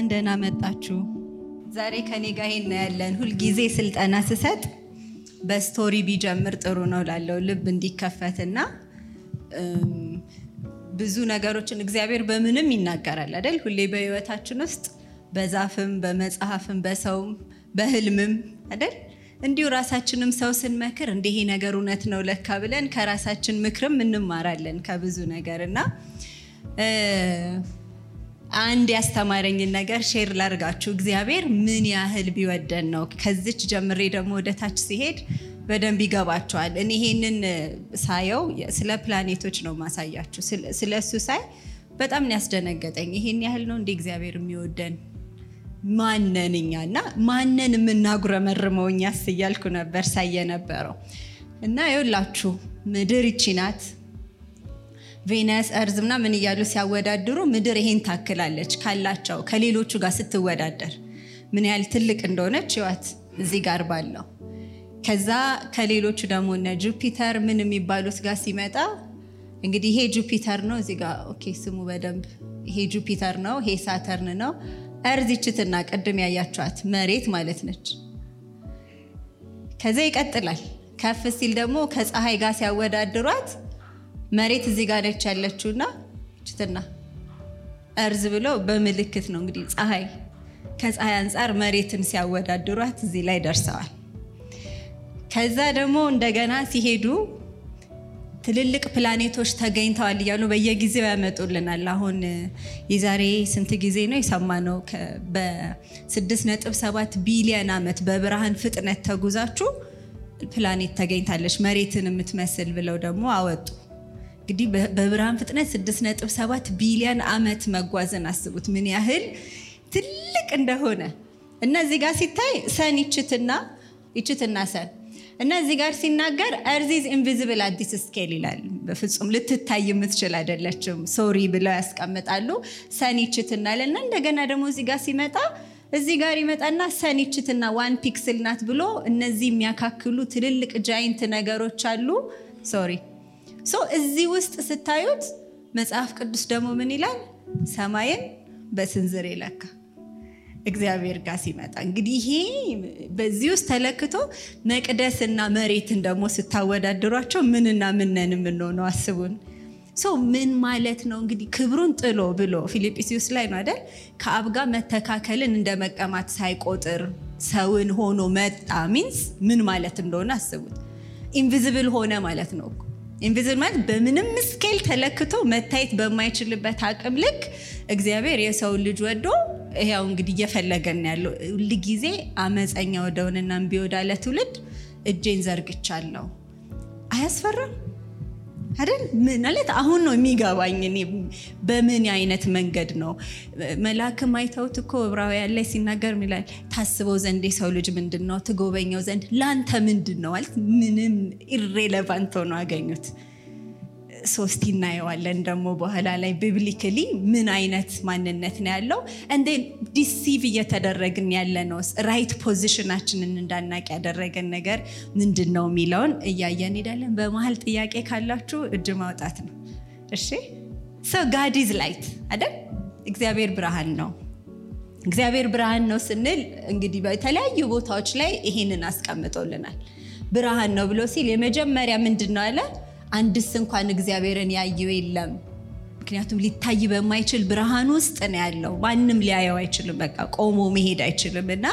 እንኳን ደህና መጣችሁ። ዛሬ ከኔ ጋር ይሄን ያለን ሁልጊዜ ስልጠና ስሰጥ በስቶሪ ቢጀምር ጥሩ ነው ላለው ልብ እንዲከፈትና ብዙ ነገሮችን እግዚአብሔር በምንም ይናገራል አይደል? ሁሌ በህይወታችን ውስጥ በዛፍም በመጽሐፍም በሰውም በህልምም አይደል? እንዲሁ ራሳችንም ሰው ስንመክር እንዲህ ነገር እውነት ነው ለካ ብለን ከራሳችን ምክርም እንማራለን ከብዙ ነገር እና አንድ ያስተማረኝን ነገር share ላርጋችሁ። እግዚአብሔር ምን ያህል ቢወደን ነው። ከዚች ጀምሮ ደግሞ ወደ ታች ሲሄድ በደንብ ይገባቸዋል። እኔ ይሄንን ሳየው ስለ ፕላኔቶች ነው ማሳያችሁ። ስለ እሱ ሳይ በጣም ነው ያስደነገጠኝ። ይሄን ያህል ነው እንደ እግዚአብሔር የሚወደን ማነን እኛ እና ማነን የምናጉረመርመው እኛስ እያልኩ ነበር ሳየ ነበረው እና ይኸውላችሁ ምድር ይቺ ናት Venus Earth ምና ምን እያሉ ሲያወዳድሩ ምድር ይሄን ታክላለች ካላቸው ከሌሎቹ ጋር ስትወዳደር ምን ያህል ትልቅ እንደሆነች ይዋት እዚህ ጋር ባለው። ከዛ ከሌሎቹ ደግሞ እነ Jupiter ምን የሚባሉት ጋር ሲመጣ እንግዲህ ይሄ Jupiter ነው እዚህ ጋር። Okay ስሙ በደንብ ይሄ Jupiter ነው ይሄ Saturn ነው። Earth ይችትና ቅድም ያያችኋት መሬት ማለት ነች። ከዛ ይቀጥላል። ከፍ ሲል ደግሞ ከፀሐይ ጋር ሲያወዳድሯት መሬት እዚህ ጋር ነች ያለችውና ችትና እርዝ ብለው በምልክት ነው እንግዲህ ፀሐይ ከፀሐይ አንጻር መሬትን ሲያወዳድሯት እዚህ ላይ ደርሰዋል። ከዛ ደግሞ እንደገና ሲሄዱ ትልልቅ ፕላኔቶች ተገኝተዋል እያሉ በየጊዜው ያመጡልናል። አሁን የዛሬ ስንት ጊዜ ነው የሰማነው? በ6.7 ቢሊዮን ዓመት በብርሃን ፍጥነት ተጉዛችሁ ፕላኔት ተገኝታለች መሬትን የምትመስል ብለው ደግሞ አወጡ። እንግዲህ በብርሃን ፍጥነት 6.7 ቢሊዮን ዓመት መጓዝን አስቡት። ምን ያህል ትልቅ እንደሆነ። እና እዚህ ጋር ሲታይ Sun ይችትና ይችትና Sun። እና እዚህ ጋር ሲናገር Earth is invisible at this scale ይላል። በፍጹም ልትታይ የምትችል አይደለችም። sorry ብለው ያስቀምጣሉ። Sun ይችትና ለና እንደገና ደግሞ እዚህ ጋር ሲመጣ እዚህ ጋር ይመጣና Sun ይችትና one pixel ናት ብሎ እነዚህ የሚያካክሉ ትልልቅ giant ነገሮች አሉ። Sorry so እዚህ ውስጥ ስታዩት መጽሐፍ ቅዱስ ደግሞ ምን ይላል? ሰማይን በስንዝር የለካ እግዚአብሔር ጋር ሲመጣ እንግዲህ ይሄ በዚህ ውስጥ ተለክቶ መቅደስና መሬትን ደግሞ ስታወዳድሯቸው ምንና ምን የምንሆነው አስቡን። ሰው ምን ማለት ነው እንግዲህ ክብሩን ጥሎ ብሎ ፊልጵስዩስ ላይ ነው አይደል? ከአብ ጋር መተካከልን እንደ መቀማት ሳይቆጥር ሰውን ሆኖ መጣ means ምን ማለት እንደሆነ አስቡት። Invisible ሆነ ማለት ነው። Invisible ማለት በምንም scale ተለክቶ መታየት በማይችልበት አቅም ልክ እግዚአብሔር የሰውን ልጅ ወዶ ያው እንግዲህ እየፈለገን ያለው ሁል ጊዜ አመፀኛ ወደሆንና እምቢ ትውልድ እጄን ዘርግቻለሁ። አያስፈራም አይደል? ማለት አሁን ነው የሚገባኝ እኔ በምን አይነት መንገድ ነው። መልአክም አይተውት እኮ ዕብራውያን ላይ ሲናገር ይላል ታስበው ዘንድ የሰው ልጅ ምንድን ነው ትጎበኘው ዘንድ ለአንተ ምንድን ነው ማለት ምንም irrelevant ሆኖ አገኙት። ሶ ስት እናየዋለን ደግሞ በኋላ ላይ biblically ምን አይነት ማንነት ነው ያለው? እንደ deceive እየተደረግን ያለ ነው right position ኣችንን እንዳናቅ ያደረገን ነገር ምንድን ነው የሚለውን እያየን ሄዳለን በመሀል ጥያቄ ካላችሁ እጅ ማውጣት ነው። እሺ? So God is light አይደል? እግዚአብሔር ብርሃን ነው። እግዚአብሔር ብርሃን ነው ስንል እንግዲህ በተለያዩ ቦታዎች ላይ ይሄንን አስቀምጦልናል። ብርሃን ነው ብሎ ሲል የመጀመሪያ ምንድን ነው አለ አንድ ስ እንኳን እግዚአብሔርን ያየው የለም። ምክንያቱም ሊታይ በማይችል ብርሃን ውስጥ ነው ያለው። ማንም ሊያየው አይችልም። በቃ ቆሞ መሄድ አይችልም። እና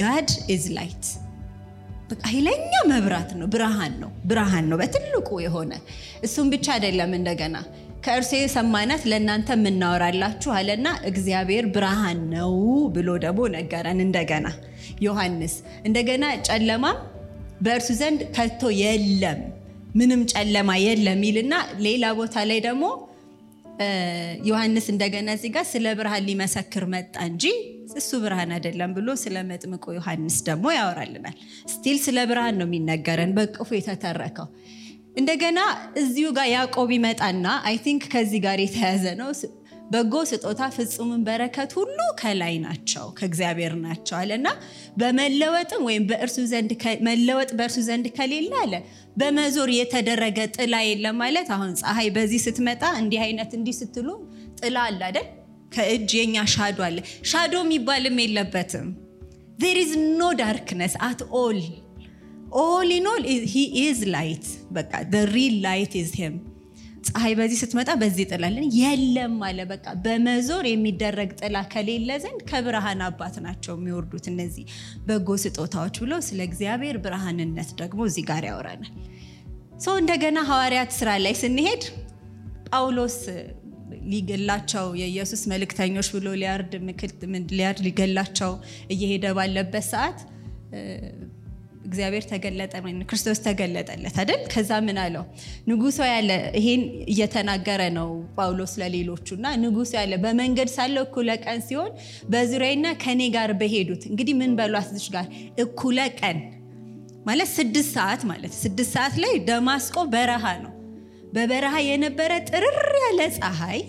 God is light በቃ ኃይለኛ መብራት ነው፣ ብርሃን ነው፣ ብርሃን ነው በትልቁ የሆነ እሱም ብቻ አይደለም። እንደገና ከእርሱ የሰማናት ለእናንተ የምናወራላችሁ አለና እግዚአብሔር ብርሃን ነው ብሎ ደግሞ ነገረን። እንደገና ዮሐንስ እንደገና ጨለማም በእርሱ ዘንድ ከቶ የለም ምንም ጨለማ የለም ይልና ሌላ ቦታ ላይ ደግሞ ዮሐንስ እንደገና እዚህ ጋር ስለ ብርሃን ሊመሰክር መጣ እንጂ እሱ ብርሃን አይደለም ብሎ ስለ መጥምቁ ዮሐንስ ደግሞ ያወራልናል። Still ስለ ብርሃን ነው የሚነገረን በቅፉ የተተረከው። እንደገና እዚሁ ጋር ያዕቆብ ይመጣና I think ከዚህ ጋር የተያዘ ነው በጎ ስጦታ ፍጹምን በረከት ሁሉ ከላይ ናቸው ከእግዚአብሔር ናቸው አለና በመለወጥም ወይም መለወጥ በእርሱ ዘንድ ከሌለ አለ በመዞር የተደረገ ጥላ የለም ማለት አሁን ፀሐይ በዚህ ስትመጣ እንዲህ አይነት እንዲህ ስትሉ ጥላ አለ አይደል ከእጅ የኛ shadow አለ። Shadow የሚባልም የለበትም። There is no darkness at all all in all He is light። በቃ real light is Him። ፀሐይ በዚህ ስትመጣ በዚህ ጥላለን የለም አለ። በቃ በመዞር የሚደረግ ጥላ ከሌለ ዘንድ ከብርሃን አባት ናቸው የሚወርዱት እነዚህ በጎ ስጦታዎች ብሎ ስለ እግዚአብሔር ብርሃንነት ደግሞ እዚህ ጋር ያወራናል። ሰው እንደገና ሐዋርያት ስራ ላይ ስንሄድ ጳውሎስ ሊገላቸው የኢየሱስ መልእክተኞች ብሎ ሊያርድ ሊገላቸው እየሄደ ባለበት ሰዓት እግዚአብሔር ተገለጠ፣ ክርስቶስ ተገለጠለት አይደል? ከዛ ምን አለው? ንጉሶ ያለ ይሄን እየተናገረ ነው ጳውሎስ ለሌሎቹ እና ንጉሶ ያለ በመንገድ ሳለው እኩለ ቀን ሲሆን በዙሪያና ከኔ ጋር በሄዱት እንግዲህ ምን በሏት ጋር እኩለ ቀን ማለት ስድስት ሰዓት ማለት ስድስት ሰዓት ላይ ደማስቆ በረሃ ነው። በበረሃ የነበረ ጥርር ያለ ፀሐይ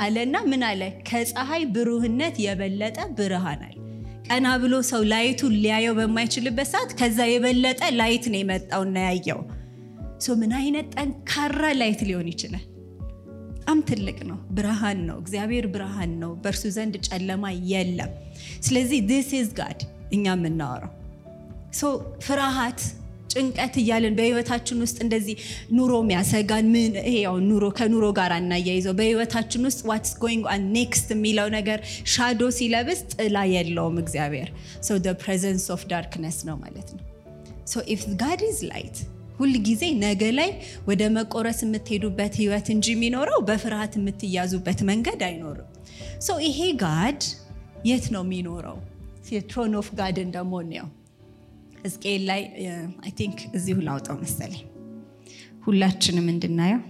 አለና ምን አለ? ከፀሐይ ብሩህነት የበለጠ ብርሃን አለ። ቀና ብሎ ሰው light ኡን ሊያየው በማይችልበት ሰዓት ከዛ የበለጠ light ነው የመጣው እና ያየው ምን አይነት ጠንካራ light ሊሆን ይችላል? በጣም ትልቅ ነው። ብርሃን ነው። እግዚአብሔር ብርሃን ነው። በእርሱ ዘንድ ጨለማ የለም። ስለዚህ this God እኛ የምናወራው ፍርሃት ጭንቀት እያለን በህይወታችን ውስጥ እንደዚህ ኑሮ የሚያሰጋን ምን ያው ኑሮ ከኑሮ ጋር እናያይዘው በህይወታችን ውስጥ what's going on next የሚለው ነገር shadow ሲለብስ ጥላ የለውም እግዚአብሔር። So presence of darkness ነው ማለት ነው። So if God is light ሁል ጊዜ ነገ ላይ ወደ መቆረስ የምትሄዱበት ህይወት እንጂ የሚኖረው በፍርሃት የምትያዙበት መንገድ አይኖርም። So ይሄ God የት ነው የሚኖረው? Throne of God ን ደግሞ ነው ሕዝቅኤል ላይ I think እዚሁ ላውጣው መሰለኝ። ሁላችንም እንድናየው።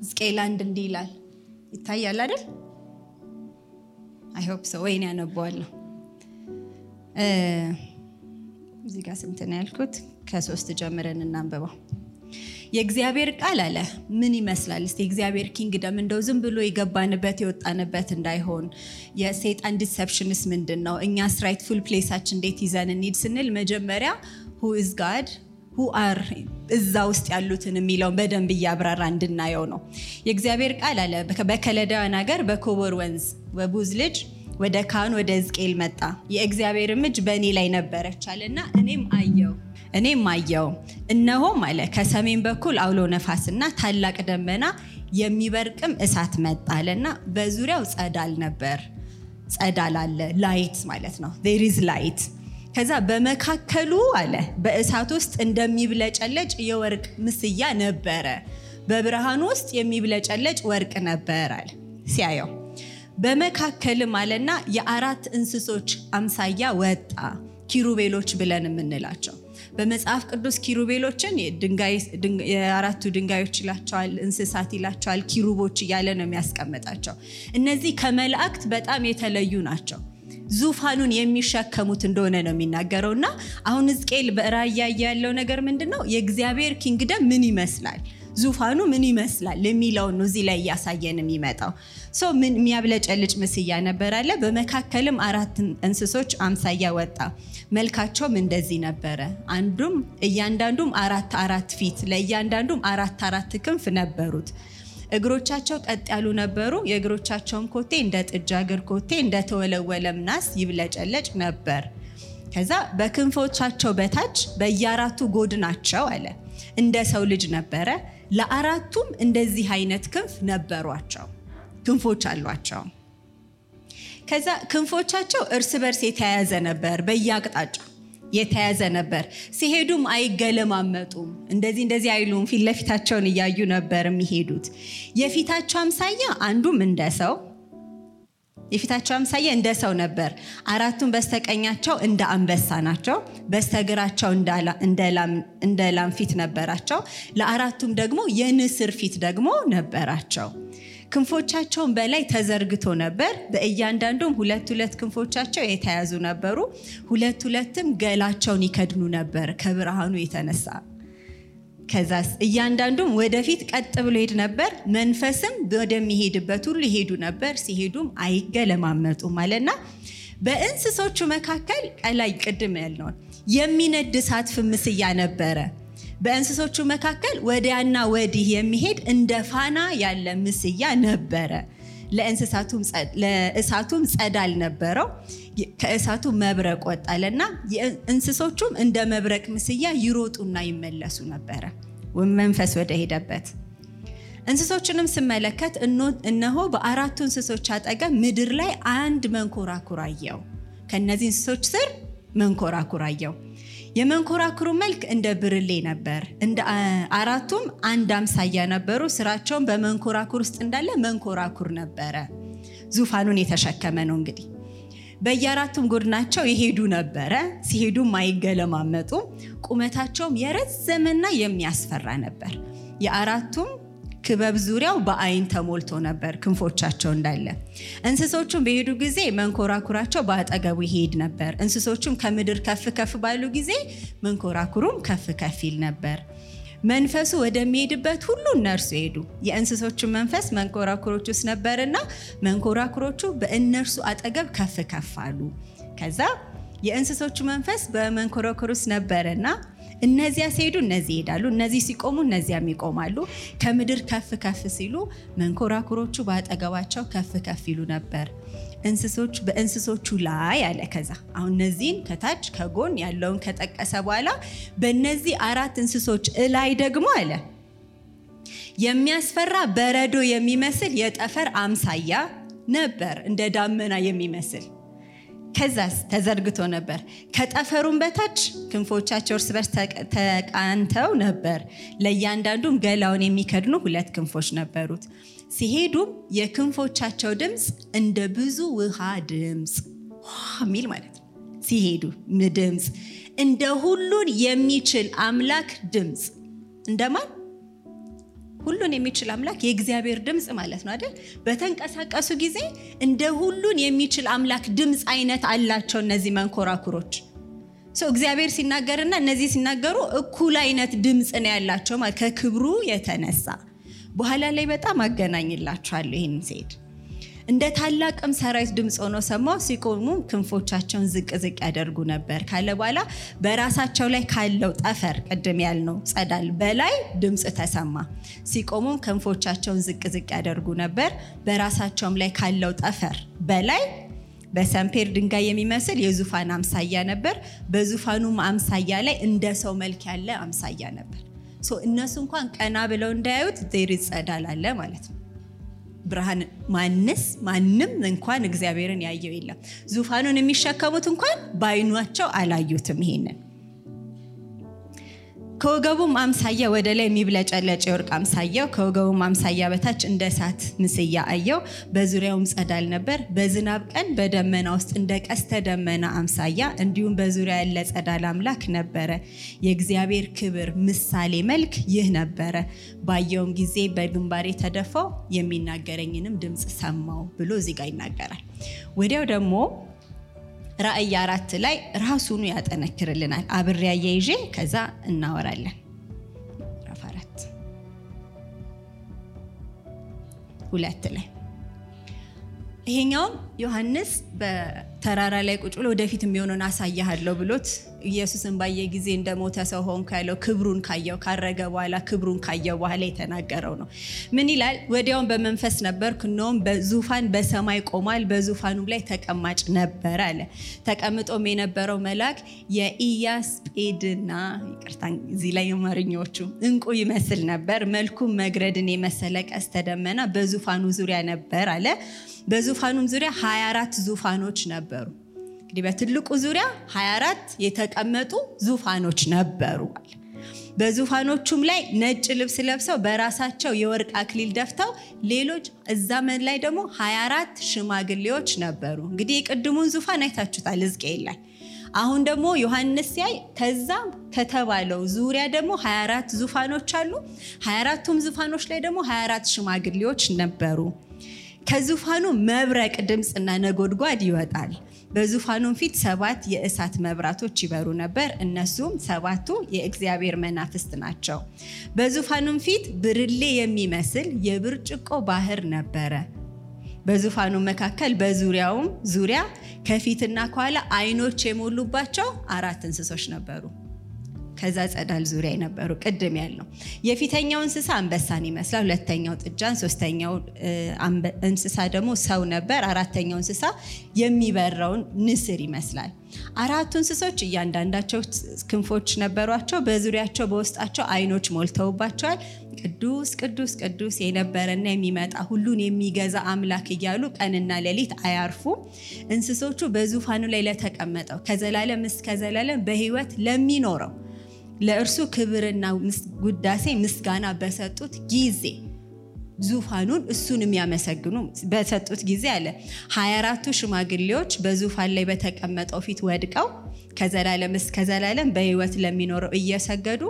ሕዝቅኤል አንድ እንዲህ ይላል። ይታያል አይደል? I hope ሰው ወይን ያነበዋለሁ እዚህ ጋር ስንት ያልኩት? ከሶስት ጀምረን እናንብበው። የእግዚአብሔር ቃል አለ ምን ይመስላል? እስቲ የእግዚአብሔር kingdom እንደው ዝም ብሎ የገባንበት የወጣንበት እንዳይሆን የሴጣን deceptions ምንድን ነው? እኛስ rightful place ኣችን እንዴት ይዘን እንሂድ ስንል መጀመሪያ who is God who are እዛ ውስጥ ያሉትን የሚለውን በደንብ እያብራራ እንድናየው ነው። የእግዚአብሔር ቃል አለ በከለዳውያን ሀገር በኮቦር ወንዝ በቡዝ ልጅ ወደ ካህን ወደ ሕዝቅኤል መጣ። የእግዚአብሔርም እጅ በእኔ ላይ ነበረች እኔም አየው እኔም አየው እነሆም አለ ከሰሜን በኩል አውሎ ነፋስና ታላቅ ደመና የሚበርቅም እሳት መጣ አለና በዙሪያው ጸዳል ነበር። ጸዳል አለ light ማለት ነው። there light። ከዛ በመካከሉ አለ በእሳት ውስጥ እንደሚብለጨለጭ የወርቅ ምስያ ነበረ። በብርሃን ውስጥ የሚብለጨለጭ ወርቅ ነበር ሲያየው በመካከልም አለና የአራት እንስሶች አምሳያ ወጣ። ኪሩቤሎች ብለን የምንላቸው በመጽሐፍ ቅዱስ ኪሩቤሎችን የአራቱ ድንጋዮች ይላቸዋል፣ እንስሳት ይላቸዋል፣ ኪሩቦች እያለ ነው የሚያስቀምጣቸው። እነዚህ ከመላእክት በጣም የተለዩ ናቸው። ዙፋኑን የሚሸከሙት እንደሆነ ነው የሚናገረው እና አሁን ሕዝቅኤል በራእይ ያለው ነገር ምንድን ነው? የእግዚአብሔር ኪንግደም ምን ይመስላል ዙፋኑ ምን ይመስላል የሚለውን ነው እዚህ ላይ እያሳየን የሚመጣው። ምን የሚያብለጨልጭ ምስያ ነበር በመካከልም አራት እንስሶች አምሳያ ወጣ፣ መልካቸውም እንደዚህ ነበረ። አንዱም እያንዳንዱም አራት አራት ፊት፣ ለእያንዳንዱም አራት አራት ክንፍ ነበሩት። እግሮቻቸው ቀጥ ያሉ ነበሩ። የእግሮቻቸውም ኮቴ እንደ ጥጃ እግር ኮቴ እንደተወለወለም ናስ ይብለጨለጭ ነበር። ከዛ በክንፎቻቸው በታች በየአራቱ ጎድናቸው አለ እንደ ሰው ልጅ ነበረ። ለአራቱም እንደዚህ አይነት ክንፍ ነበሯቸው፣ ክንፎች አሏቸው። ከዛ ክንፎቻቸው እርስ በርስ የተያያዘ ነበር፣ በየአቅጣጫው የተያዘ ነበር። ሲሄዱም አይገለማመጡም፣ እንደዚህ እንደዚህ አይሉም። ፊት ለፊታቸውን እያዩ ነበር የሚሄዱት። የፊታቸው አምሳያ አንዱም እንደ ሰው የፊታቸው አምሳያ እንደ ሰው ነበር። አራቱም በስተቀኛቸው እንደ አንበሳ ናቸው። በስተግራቸው እንደ ላም ፊት ነበራቸው። ለአራቱም ደግሞ የንስር ፊት ደግሞ ነበራቸው። ክንፎቻቸውን በላይ ተዘርግቶ ነበር። በእያንዳንዱም ሁለት ሁለት ክንፎቻቸው የተያዙ ነበሩ። ሁለት ሁለትም ገላቸውን ይከድኑ ነበር ከብርሃኑ የተነሳ። ከዛስ እያንዳንዱም ወደፊት ቀጥ ብሎ ሄድ ነበር፣ መንፈስም ወደሚሄድበት ሁሉ ይሄዱ ነበር፣ ሲሄዱም አይገለማመጡም አለና በእንስሶቹ መካከል ቀላይ ቅድም ያልነውን የሚነድ እሳት ፍምስያ ነበረ። በእንስሶቹ መካከል ወዲያና ወዲህ የሚሄድ እንደ ፋና ያለ ምስያ ነበረ። ለእሳቱም ጸዳል ነበረው፣ ከእሳቱ መብረቅ ወጣለና እንስሶቹም እንደ መብረቅ ምስያ ይሮጡና ይመለሱ ነበረ መንፈስ ወደ ሄደበት። እንስሶችንም ስመለከት እነሆ በአራቱ እንስሶች አጠገብ ምድር ላይ አንድ መንኮራኩር አየው። ከእነዚህ እንስሶች ስር መንኮራኩር አየው። የመንኮራኩሩ መልክ እንደ ብርሌ ነበር። እንደ አራቱም አንድ አምሳያ ነበሩ። ስራቸውን በመንኮራኩር ውስጥ እንዳለ መንኮራኩር ነበረ። ዙፋኑን የተሸከመ ነው። እንግዲህ በየአራቱም ጎድናቸው የሄዱ ነበረ። ሲሄዱም አይገለማመጡም። ቁመታቸውም የረዘመና የሚያስፈራ ነበር። የአራቱም ክበብ ዙሪያው በአይን ተሞልቶ ነበር፣ ክንፎቻቸው እንዳለ። እንስሶቹም በሄዱ ጊዜ መንኮራኩራቸው በአጠገቡ ይሄድ ነበር። እንስሶቹም ከምድር ከፍ ከፍ ባሉ ጊዜ መንኮራኩሩም ከፍ ከፍ ይል ነበር። መንፈሱ ወደሚሄድበት ሁሉ እነርሱ ሄዱ። የእንስሶቹ መንፈስ መንኮራኩሮች ውስጥ ነበርና መንኮራኩሮቹ በእነርሱ አጠገብ ከፍ ከፍ አሉ። ከዛ የእንስሶቹ መንፈስ በመንኮራኩር ውስጥ ነበርና እነዚያ ሲሄዱ እነዚህ ይሄዳሉ፣ እነዚህ ሲቆሙ እነዚያም ይቆማሉ። ከምድር ከፍ ከፍ ሲሉ መንኮራኩሮቹ በአጠገባቸው ከፍ ከፍ ይሉ ነበር። እንስሶች በእንስሶቹ ላይ አለ። ከዛ አሁን እነዚህን ከታች ከጎን ያለውን ከጠቀሰ በኋላ በእነዚህ አራት እንስሶች እላይ ደግሞ አለ የሚያስፈራ በረዶ የሚመስል የጠፈር አምሳያ ነበር፣ እንደ ዳመና የሚመስል ከዛስ ተዘርግቶ ነበር። ከጠፈሩም በታች ክንፎቻቸው እርስ በርስ ተቃንተው ነበር። ለእያንዳንዱም ገላውን የሚከድኑ ሁለት ክንፎች ነበሩት። ሲሄዱም የክንፎቻቸው ድምፅ እንደ ብዙ ውሃ ድምፅ የሚል ማለት ነው። ሲሄዱ ድምፅ እንደ ሁሉን የሚችል አምላክ ድምፅ እንደማን ሁሉን የሚችል አምላክ የእግዚአብሔር ድምፅ ማለት ነው አይደል? በተንቀሳቀሱ ጊዜ እንደ ሁሉን የሚችል አምላክ ድምፅ አይነት አላቸው እነዚህ መንኮራኩሮች። እግዚአብሔር ሲናገርና እነዚህ ሲናገሩ እኩል አይነት ድምፅ ነው ያላቸው ማለት ከክብሩ የተነሳ በኋላ ላይ በጣም አገናኝላችኋለሁ ይህን ሲሄድ እንደ ታላቅም ሰራዊት ድምፅ ሆኖ ሰማሁ። ሲቆሙ ክንፎቻቸውን ዝቅ ዝቅ ያደርጉ ነበር ካለ በኋላ በራሳቸው ላይ ካለው ጠፈር ቅድም ያልነው ጸዳል በላይ ድምፅ ተሰማ። ሲቆሙም ክንፎቻቸውን ዝቅ ዝቅ ያደርጉ ነበር። በራሳቸውም ላይ ካለው ጠፈር በላይ በሰምፔር ድንጋይ የሚመስል የዙፋን አምሳያ ነበር። በዙፋኑም አምሳያ ላይ እንደ ሰው መልክ ያለ አምሳያ ነበር። እነሱ እንኳን ቀና ብለው እንዳያዩት ጸዳል አለ ማለት ነው። ብርሃን ማንስ ማንም እንኳን እግዚአብሔርን ያየው የለም። ዙፋኑን የሚሸከሙት እንኳን በዓይኗቸው አላዩትም። ይሄንን ከወገቡም አምሳያ ወደ ላይ የሚብለጨለጭ የወርቅ አምሳያው ከወገቡም አምሳያ በታች እንደ እሳት ምስያ አየው። በዙሪያውም ጸዳል ነበር። በዝናብ ቀን በደመና ውስጥ እንደ ቀስተ ደመና አምሳያ እንዲሁም በዙሪያ ያለ ጸዳል አምላክ ነበረ። የእግዚአብሔር ክብር ምሳሌ መልክ ይህ ነበረ። ባየውም ጊዜ በግንባሬ ተደፋው፣ የሚናገረኝንም ድምፅ ሰማው ብሎ እዚህ ጋር ይናገራል። ወዲያው ደግሞ ራእይ አራት ላይ ራሱኑ ያጠነክርልናል። አብሬ አያይዤ ከዛ እናወራለን። ምዕራፍ ሁለት ላይ ይሄኛውም ዮሐንስ በተራራ ላይ ቁጭ ብሎ ወደፊት የሚሆነውን አሳያሃለሁ ብሎት ኢየሱስን ባየ ጊዜ እንደሞተ ሰው ሆንኩ ያለው ክብሩን ካየው ካረገ በኋላ ክብሩን ካየው በኋላ የተናገረው ነው። ምን ይላል? ወዲያውም በመንፈስ ነበርኩ፣ እነሆም በዙፋን በሰማይ ቆሟል፣ በዙፋኑም ላይ ተቀማጭ ነበር አለ። ተቀምጦም የነበረው መልአክ የኢያስጴድና ይቅርታ፣ እዚህ ላይ የአማርኛዎቹ እንቁ ይመስል ነበር። መልኩም መግረድን የመሰለ ቀስተ ደመና በዙፋኑ ዙሪያ ነበር አለ። በዙፋኑም ዙሪያ 24 ዙፋኖች ነበሩ። እንግዲህ በትልቁ ዙሪያ 24 የተቀመጡ ዙፋኖች ነበሩ። በዙፋኖቹም ላይ ነጭ ልብስ ለብሰው በራሳቸው የወርቅ አክሊል ደፍተው ሌሎች እዛ ላይ ደግሞ 24 ሽማግሌዎች ነበሩ። እንግዲህ የቅድሙን ዙፋን አይታችሁታል ሕዝቅኤል ላይ። አሁን ደግሞ ዮሐንስ ሲያይ ከዛ ከተባለው ዙሪያ ደግሞ 24 ዙፋኖች አሉ። 24ቱም ዙፋኖች ላይ ደግሞ 24 ሽማግሌዎች ነበሩ። ከዙፋኑ መብረቅ ድምፅና ነጎድጓድ ይወጣል። በዙፋኑም ፊት ሰባት የእሳት መብራቶች ይበሩ ነበር። እነሱም ሰባቱ የእግዚአብሔር መናፍስት ናቸው። በዙፋኑም ፊት ብርሌ የሚመስል የብርጭቆ ባህር ነበረ። በዙፋኑ መካከል በዙሪያውም ዙሪያ ከፊትና ከኋላ ዓይኖች የሞሉባቸው አራት እንስሶች ነበሩ። ከዛ ጸዳል ዙሪያ የነበሩ ቅድም ያልነው የፊተኛው እንስሳ አንበሳን ይመስላል። ሁለተኛው ጥጃን፣ ሶስተኛው እንስሳ ደግሞ ሰው ነበር። አራተኛው እንስሳ የሚበረውን ንስር ይመስላል። አራቱ እንስሶች እያንዳንዳቸው ክንፎች ነበሯቸው። በዙሪያቸው በውስጣቸው ዓይኖች ሞልተውባቸዋል። ቅዱስ ቅዱስ ቅዱስ የነበረና የሚመጣ ሁሉን የሚገዛ አምላክ እያሉ ቀንና ሌሊት አያርፉም። እንስሶቹ በዙፋኑ ላይ ለተቀመጠው ከዘላለም እስከ ዘላለም በሕይወት ለሚኖረው ለእርሱ ክብርና ጉዳሴ ምስጋና በሰጡት ጊዜ ዙፋኑን እሱን የሚያመሰግኑ በሰጡት ጊዜ አለ 24ቱ ሽማግሌዎች በዙፋን ላይ በተቀመጠው ፊት ወድቀው ከዘላለም እስከ ዘላለም በሕይወት ለሚኖረው እየሰገዱ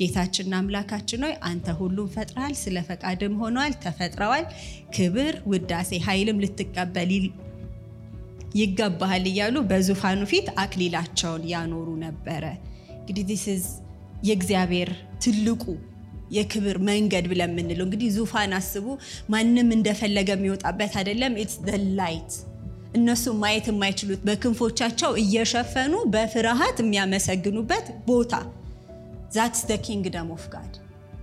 ጌታችንና አምላካችን ሆይ አንተ ሁሉም ፈጥረሃል፣ ስለ ፈቃድም ሆነዋል፣ ተፈጥረዋል። ክብር፣ ውዳሴ፣ ኃይልም ልትቀበል ይገባሃል እያሉ በዙፋኑ ፊት አክሊላቸውን ያኖሩ ነበረ። እንግዲህ የእግዚአብሔር ትልቁ የክብር መንገድ ብለን የምንለው እንግዲህ ዙፋን አስቡ። ማንም እንደፈለገ የሚወጣበት አይደለም። it's the light እነሱ ማየት የማይችሉት በክንፎቻቸው እየሸፈኑ በፍርሃት የሚያመሰግኑበት ቦታ that's the kingdom of God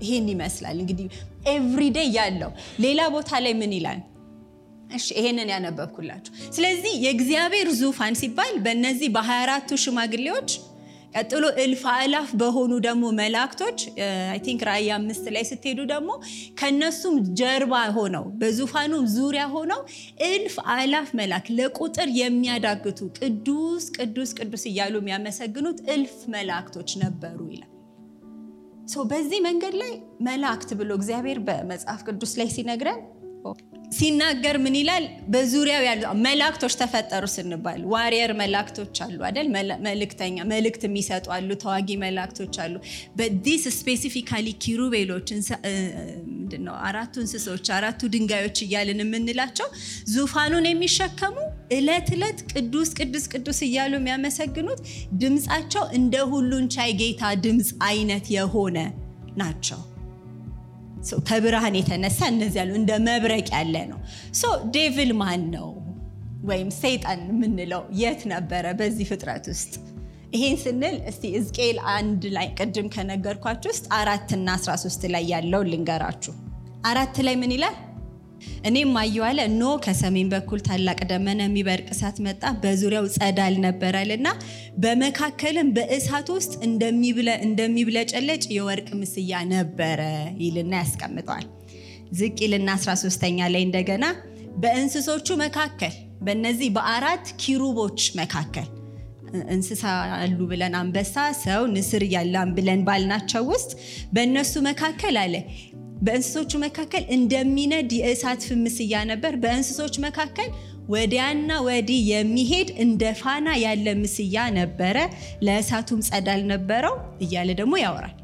ይሄን ይመስላል። እንግዲህ everyday ያለው ሌላ ቦታ ላይ ምን ይላል? እሺ ይሄንን ያነበብኩላችሁ። ስለዚህ የእግዚአብሔር ዙፋን ሲባል በእነዚህ በ24ቱ ሽማግሌዎች ቀጥሎ እልፍ አላፍ በሆኑ ደግሞ መላእክቶች I think ራእይ አምስት ላይ ስትሄዱ ደግሞ ከነሱም ጀርባ ሆነው በዙፋኑም ዙሪያ ሆነው እልፍ አላፍ መላክ ለቁጥር የሚያዳግቱ ቅዱስ ቅዱስ ቅዱስ እያሉ የሚያመሰግኑት እልፍ መላእክቶች ነበሩ ይላል። በዚህ መንገድ ላይ መላእክት ብሎ እግዚአብሔር በመጽሐፍ ቅዱስ ላይ ሲነግረን ሲናገር ምን ይላል? በዙሪያው ያሉ መላእክቶች ተፈጠሩ ስንባል warrior መላእክቶች አሉ አይደል? መልእክተኛ መልእክት የሚሰጡ አሉ፣ ተዋጊ መላእክቶች አሉ። በ this specifically ኪሩቤሎች ምንድነው? አራቱ እንስሶች አራቱ ድንጋዮች እያልን የምንላቸው ዙፋኑን የሚሸከሙ እለት እለት ቅዱስ ቅዱስ ቅዱስ እያሉ የሚያመሰግኑት ድምፃቸው እንደ ሁሉን ቻይ ጌታ ድምፅ አይነት የሆነ ናቸው። ከብርሃን የተነሳ እነዚህ ያሉ እንደ መብረቅ ያለ ነው። devil ማን ነው ወይም ሰይጣን የምንለው የት ነበረ በዚህ ፍጥረት ውስጥ? ይሄን ስንል እስቲ ሕዝቅኤል አንድ ላይ ቅድም ከነገርኳችሁ ውስጥ አራትና 13 ላይ ያለው ልንገራችሁ። አራት ላይ ምን ይላል? እኔም አለ እነሆ ከሰሜን በኩል ታላቅ ደመና የሚበርቅ እሳት መጣ፣ በዙሪያው ጸዳል ነበራልና በመካከልም በእሳት ውስጥ እንደሚብለጨለጭ የወርቅ ምስያ ነበረ ይልና ያስቀምጠዋል። ዝቅ ይልና 13ተኛ ላይ እንደገና በእንስሶቹ መካከል በእነዚህ በአራት ኪሩቦች መካከል እንስሳ አሉ ብለን አንበሳ፣ ሰው፣ ንስር ያለን ብለን ባልናቸው ውስጥ በእነሱ መካከል አለ በእንስሶቹ መካከል እንደሚነድ የእሳት ፍምስያ ነበር። በእንስሶች መካከል ወዲያና ወዲህ የሚሄድ እንደ ፋና ያለ ምስያ ነበረ፣ ለእሳቱም ጸዳል ነበረው እያለ ደግሞ ያወራል።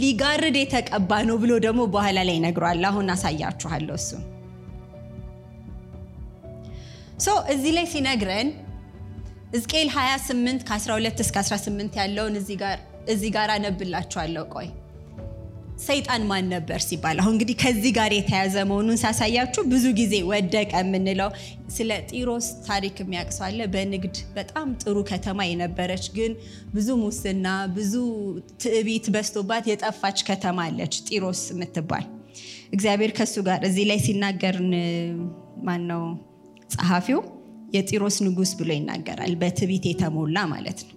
ሊጋርድ የተቀባ ነው ብሎ ደግሞ በኋላ ላይ ይነግሯል። አሁን አሳያችኋለሁ እሱ እዚህ ላይ ሲነግረን ሕዝቅኤል 28 ከ12 እስከ 18 ያለውን እዚህ ጋር አነብላችኋለሁ። ቆይ ሰይጣን ማን ነበር ሲባል አሁን እንግዲህ ከዚህ ጋር የተያዘ መሆኑን ሳሳያችሁ ብዙ ጊዜ ወደቀ የምንለው ስለ ጢሮስ ታሪክ የሚያቅሰው በንግድ በጣም ጥሩ ከተማ የነበረች ግን ብዙ ሙስና፣ ብዙ ትዕቢት በዝቶባት የጠፋች ከተማ አለች ጢሮስ የምትባል። እግዚአብሔር ከሱ ጋር እዚህ ላይ ሲናገር ማን ነው ጸሐፊው? የጢሮስ ንጉሥ ብሎ ይናገራል። በትዕቢት የተሞላ ማለት ነው።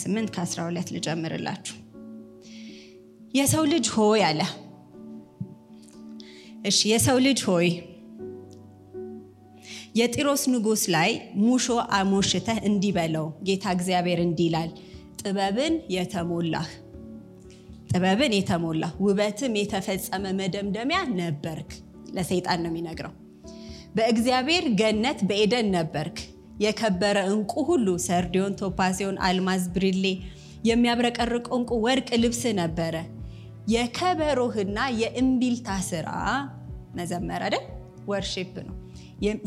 ስምንት ከ12 ልጀምርላችሁ። የሰው ልጅ ሆይ አለ። እሺ የሰው ልጅ ሆይ የጢሮስ ንጉሥ ላይ ሙሾ አሞሽተህ እንዲህ ጌታ እግዚአብሔር እንዲህ ይላል፣ ጥበብን የተሞላህ ጥበብን የተሞላህ ውበትም የተፈጸመ መደምደሚያ ነበርክ። ለሰይጣን ነው የሚነግረው። በእግዚአብሔር ገነት በኤደን ነበርክ። የከበረ ዕንቁ ሁሉ ሰርዲዮን፣ ቶፓዚዮን፣ አልማዝ፣ ብሪሌ የሚያብረቀርቅ ዕንቁ ወርቅ ልብስ ነበረ። የከበሮህና የእምቢልታ ስራ መዘመር አይደል? ወርሺፕ ነው።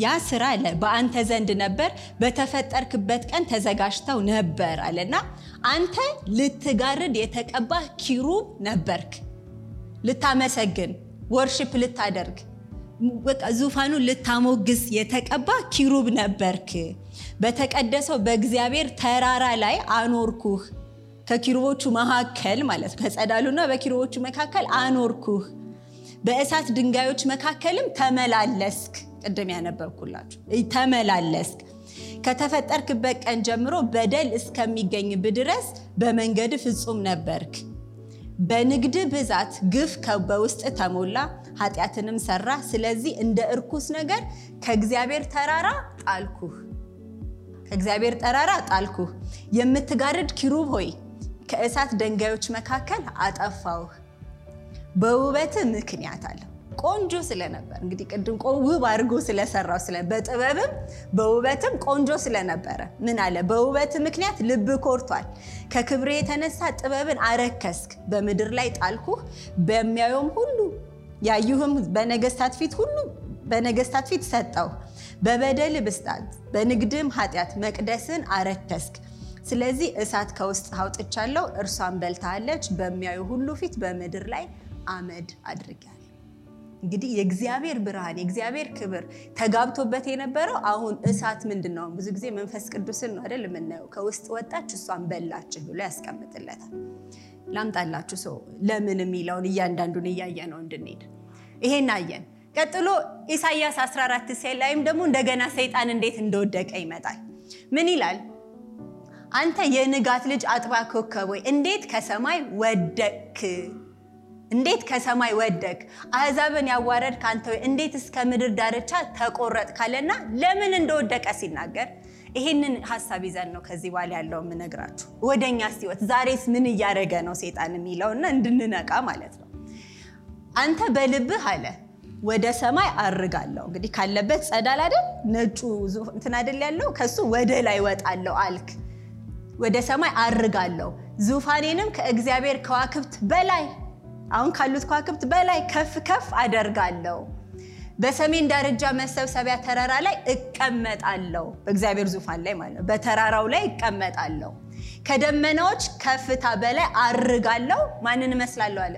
ያ ስራ አለ በአንተ ዘንድ ነበር፣ በተፈጠርክበት ቀን ተዘጋጅተው ነበር አለና አንተ ልትጋርድ የተቀባህ ኪሩብ ነበርክ። ልታመሰግን ወርሺፕ ልታደርግ ዙፋኑን ልታሞግስ የተቀባ ኪሩብ ነበርክ። በተቀደሰው በእግዚአብሔር ተራራ ላይ አኖርኩህ። ከኪሩቦቹ መካከል ማለት ከጸዳሉና በኪሩቦቹ መካከል አኖርኩህ። በእሳት ድንጋዮች መካከልም ተመላለስክ። ቅድም ያነበብኩላችሁ ተመላለስክ። ከተፈጠርክበት ቀን ጀምሮ በደል እስከሚገኝብህ ድረስ በመንገድ ፍጹም ነበርክ። በንግድ ብዛት ግፍ በውስጥ ተሞላ፣ ኃጢአትንም ሰራ። ስለዚህ እንደ እርኩስ ነገር ከእግዚአብሔር ተራራ ጣልኩህ። ከእግዚአብሔር ተራራ ጣልኩህ። የምትጋርድ ኪሩብ ሆይ ከእሳት ድንጋዮች መካከል አጠፋውህ። በውበት ምክንያት አለ ቆንጆ ስለነበር እንግዲህ ቅድም ውብ አድርጎ ስለሰራው ስለ በጥበብም በውበትም ቆንጆ ስለነበረ ምን አለ? በውበት ምክንያት ልብ ኮርቷል። ከክብሬ የተነሳ ጥበብን አረከስክ። በምድር ላይ ጣልኩህ። በሚያየውም ሁሉ ያዩህም በነገስታት ፊት ሁሉ በነገስታት ፊት ሰጠው። በበደል ብስጣት በንግድም ኃጢአት መቅደስን አረከስክ። ስለዚህ እሳት ከውስጥ አውጥቻለሁ፣ እርሷን በልታለች። በሚያዩ ሁሉ ፊት በምድር ላይ አመድ አድርጊያለሁ። እንግዲህ የእግዚአብሔር ብርሃን የእግዚአብሔር ክብር ተጋብቶበት የነበረው አሁን እሳት ምንድን ነው? ብዙ ጊዜ መንፈስ ቅዱስን ነው አይደል የምናየው። ከውስጥ ወጣች እሷን በላችህ ብሎ ያስቀምጥለታል። ላምጣላችሁ ሰው ለምን የሚለውን እያንዳንዱን እያየ ነው እንድንሄድ። ይሄን አየን። ቀጥሎ ኢሳያስ 14 ሴ ላይም ደግሞ እንደገና ሰይጣን እንዴት እንደወደቀ ይመጣል። ምን ይላል? አንተ የንጋት ልጅ አጥባ ኮከብ ወይ እንዴት ከሰማይ ወደክ እንዴት ከሰማይ ወደቅ? አሕዛብን ያዋረድ ከአንተ እንዴት እስከ ምድር ዳርቻ ተቆረጥ ካለና ለምን እንደወደቀ ሲናገር ይሄንን ሀሳብ ይዘን ነው ከዚህ በኋላ ያለው የምነግራችሁ። ወደኛ ህይወት ዛሬስ ምን እያደረገ ነው ሴጣን የሚለውና እንድንነቃ ማለት ነው። አንተ በልብህ አለ ወደ ሰማይ አርጋለሁ። እንግዲህ ካለበት ጸዳል አይደል ነጩ እንትን አይደል ያለው ከሱ ወደ ላይ ወጣለሁ አልክ። ወደ ሰማይ አርጋለሁ ዙፋኔንም ከእግዚአብሔር ከዋክብት በላይ አሁን ካሉት ከዋክብት በላይ ከፍ ከፍ አደርጋለሁ። በሰሜን ዳርቻ መሰብሰቢያ ተራራ ላይ እቀመጣለሁ። በእግዚአብሔር ዙፋን ላይ ማለት ነው። በተራራው ላይ እቀመጣለሁ። ከደመናዎች ከፍታ በላይ አርጋለሁ። ማንን እመስላለሁ አለ?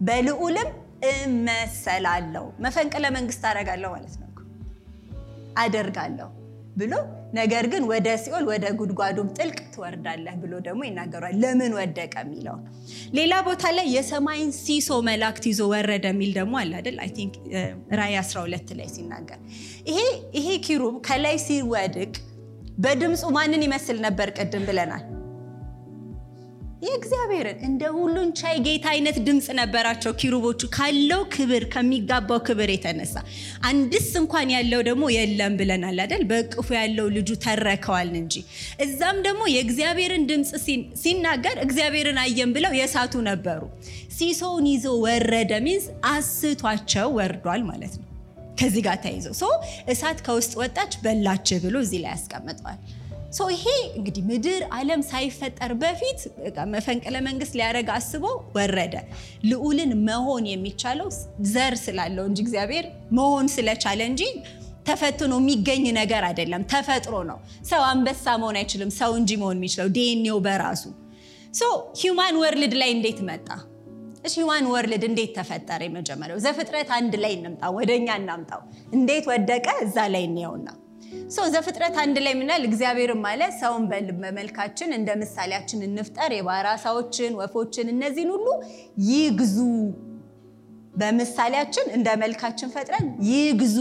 በልዑልም እመሰላለሁ። መፈንቅለ መንግስት አደርጋለሁ ማለት ነው አደርጋለሁ ብሎ ነገር ግን ወደ ሲኦል ወደ ጉድጓዱም ጥልቅ ትወርዳለህ ብሎ ደግሞ ይናገሯል። ለምን ወደቀ የሚለው ሌላ ቦታ ላይ የሰማይን ሲሶ መላእክት ይዞ ወረደ የሚል ደግሞ አለ አይደል? I think ራእይ 12 ላይ ሲናገር ይሄ ኪሩብ ከላይ ሲወድቅ በድምፁ ማንን ይመስል ነበር? ቅድም ብለናል። የእግዚአብሔርን እንደ ሁሉን ቻይ ጌታ አይነት ድምፅ ነበራቸው ኪሩቦቹ ካለው ክብር ከሚጋባው ክብር የተነሳ። አንድስ እንኳን ያለው ደግሞ የለም ብለናል አይደል? በእቅፉ ያለው ልጁ ተረከዋል እንጂ። እዛም ደግሞ የእግዚአብሔርን ድምፅ ሲናገር እግዚአብሔርን አየን ብለው የሳቱ ነበሩ። ሲሶውን ይዞ ወረደ ሚንስ አስቷቸው ወርዷል ማለት ነው። ከዚህ ጋር ተይዞ እሳት ከውስጥ ወጣች በላች ብሎ እዚህ ላይ ያስቀምጠዋል ይሄ እንግዲህ ምድር ዓለም ሳይፈጠር በፊት መፈንቅለ መንግስት ሊያደርግ አስቦ ወረደ። ልዑልን መሆን የሚቻለው ዘር ስላለው እንጂ እግዚአብሔር መሆን ስለቻለ እንጂ ተፈትኖ የሚገኝ ነገር አይደለም። ተፈጥሮ ነው። ሰው አንበሳ መሆን አይችልም። ሰው እንጂ መሆን የሚችለው ዲኤንኤው በራሱ human world ላይ እንዴት መጣ? እሺ human world እንዴት ተፈጠረ? የመጀመሪያው ዘፍጥረት አንድ ላይ እንምጣው፣ ወደኛ እናምጣው። እንዴት ወደቀ? እዛ ላይ እንየውና ዘፍጥረት አንድ ላይ ምናል እግዚአብሔርም አለ ሰውን በመልካችን እንደ ምሳሌያችን እንፍጠር፣ የባሕር ወፎችን እነዚህን ሁሉ ይግዙ። በምሳሌያችን እንደ መልካችን ፈጥረን ይግዙ።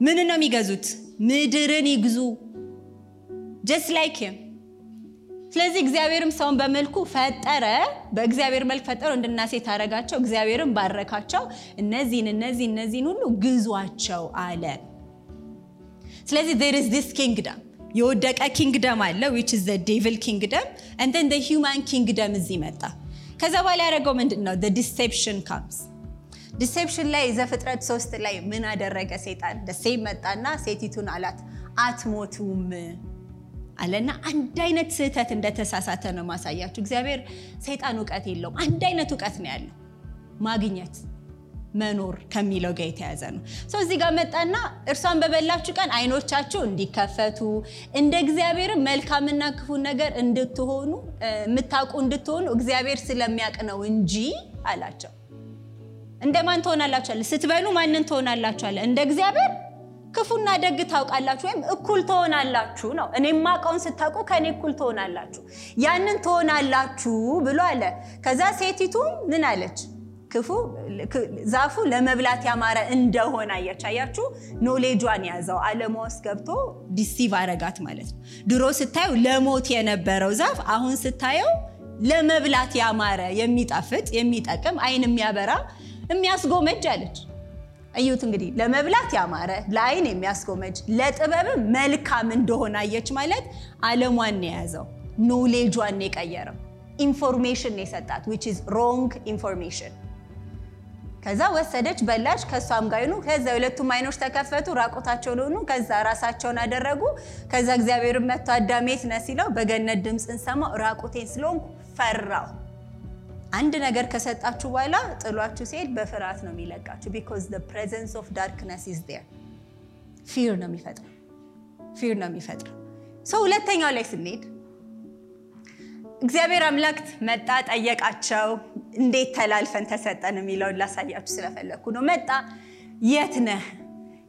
ምን ነው የሚገዙት? ምድርን ይግዙ። just like him። ስለዚህ እግዚአብሔርም ሰውን በመልኩ ፈጠረ፣ በእግዚአብሔር መልክ ፈጠረው፣ ወንድና ሴት አደረጋቸው። እግዚአብሔርም ባረካቸው፣ እነዚህን እነዚህ እነዚህን ሁሉ ግዟቸው አለ። ስለዚህ there is this kingdom የወደቀ kingdom አለ which is devil kingdom the human kingdom እዚህ መጣ። ከዛ በኋላ ያደረገው ምንድን ነው? deception comes deception ላይ ዘፍጥረት ሶስት ላይ ምን አደረገ ሰይጣን? ደሴም መጣና ሴቲቱን አላት አትሞቱም አለና አንድ አይነት ስህተት እንደተሳሳተ ነው ማሳያችሁ። እግዚአብሔር ሰይጣን እውቀት የለውም። አንድ አይነት እውቀት ነው ያለው ማግኘት መኖር ከሚለው ጋር የተያዘ ነው። ሰው እዚህ ጋር መጣና እርሷን በበላችሁ ቀን አይኖቻችሁ እንዲከፈቱ እንደ እግዚአብሔር መልካምና ክፉ ነገር እንድትሆኑ የምታውቁ እንድትሆኑ እግዚአብሔር ስለሚያውቅ ነው እንጂ አላቸው። እንደማን ትሆናላችኋለ? ስትበሉ ማንን ትሆናላችኋለ? እንደ እግዚአብሔር ክፉና ደግ ታውቃላችሁ፣ ወይም እኩል ትሆናላችሁ ነው። እኔ የማውቀውን ስታውቁ ከእኔ እኩል ትሆናላችሁ፣ ያንን ትሆናላችሁ ብሎ አለ። ከዛ ሴቲቱም ምን አለች? ክፉ ዛፉ ለመብላት ያማረ እንደሆነ አያችሁ፣ ኖሌጇን ያዘው። ዓለሟ ውስጥ ገብቶ deceive አረጋት ማለት ነው። ድሮ ስታየው ለሞት የነበረው ዛፍ አሁን ስታየው ለመብላት ያማረ የሚጣፍጥ የሚጠቅም አይን የሚያበራ የሚያስጎመጅ አለች። እዩት እንግዲህ። ለመብላት ያማረ ለአይን የሚያስጎመጅ ለጥበብም መልካም እንደሆነ አየች ማለት ዓለሟን የያዘው። ኖሌጇን የቀየረው። information የሰጣት wrong information ከዛ ወሰደች በላች፣ ከእሷም ጋር ይኑ። ከዛ የሁለቱም አይኖች ተከፈቱ፣ ራቆታቸውን ሆኑ። ከዛ ራሳቸውን አደረጉ። ከዛ እግዚአብሔር መጥቶ አዳም የት ነህ ሲለው በገነት ድምፅን ሰማሁ፣ ራቁቴን ስለሆንኩ ፈራሁ። አንድ ነገር ከሰጣችሁ በኋላ ጥሏችሁ ሲሄድ በፍርሃት ነው የሚለቃችሁ። because the presence of darkness is there። ፊር ነው የሚፈጥረው፣ ፊር ነው የሚፈጥረው። ሰው ሁለተኛው ላይ ስንሄድ እግዚአብሔር አምላክ መጣ፣ ጠየቃቸው። እንዴት ተላልፈን ተሰጠን የሚለውን ላሳያችሁ ስለፈለግኩ ነው። መጣ፣ የት ነህ?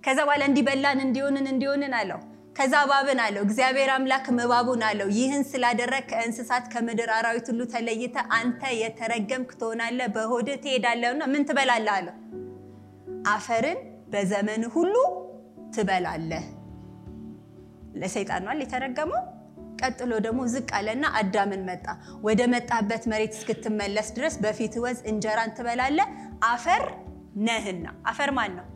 ከዛ በኋላ እንዲበላን እንዲሆንን እንዲሆንን አለው። ከዛ እባብን አለው እግዚአብሔር አምላክም እባቡን አለው ይህን ስላደረግ ከእንስሳት ከምድር አራዊት ሁሉ ተለይተ አንተ የተረገምክ ትሆናለህ፣ በሆድህ ትሄዳለህና ምን ትበላለህ አለው። አፈርን በዘመን ሁሉ ትበላለህ። ለሰይጣን የተረገመው። ቀጥሎ ደግሞ ዝቅ አለና አዳምን መጣ። ወደ መጣበት መሬት እስክትመለስ ድረስ በፊት ወዝ እንጀራን ትበላለህ፣ አፈር ነህና። አፈር ማን ነው?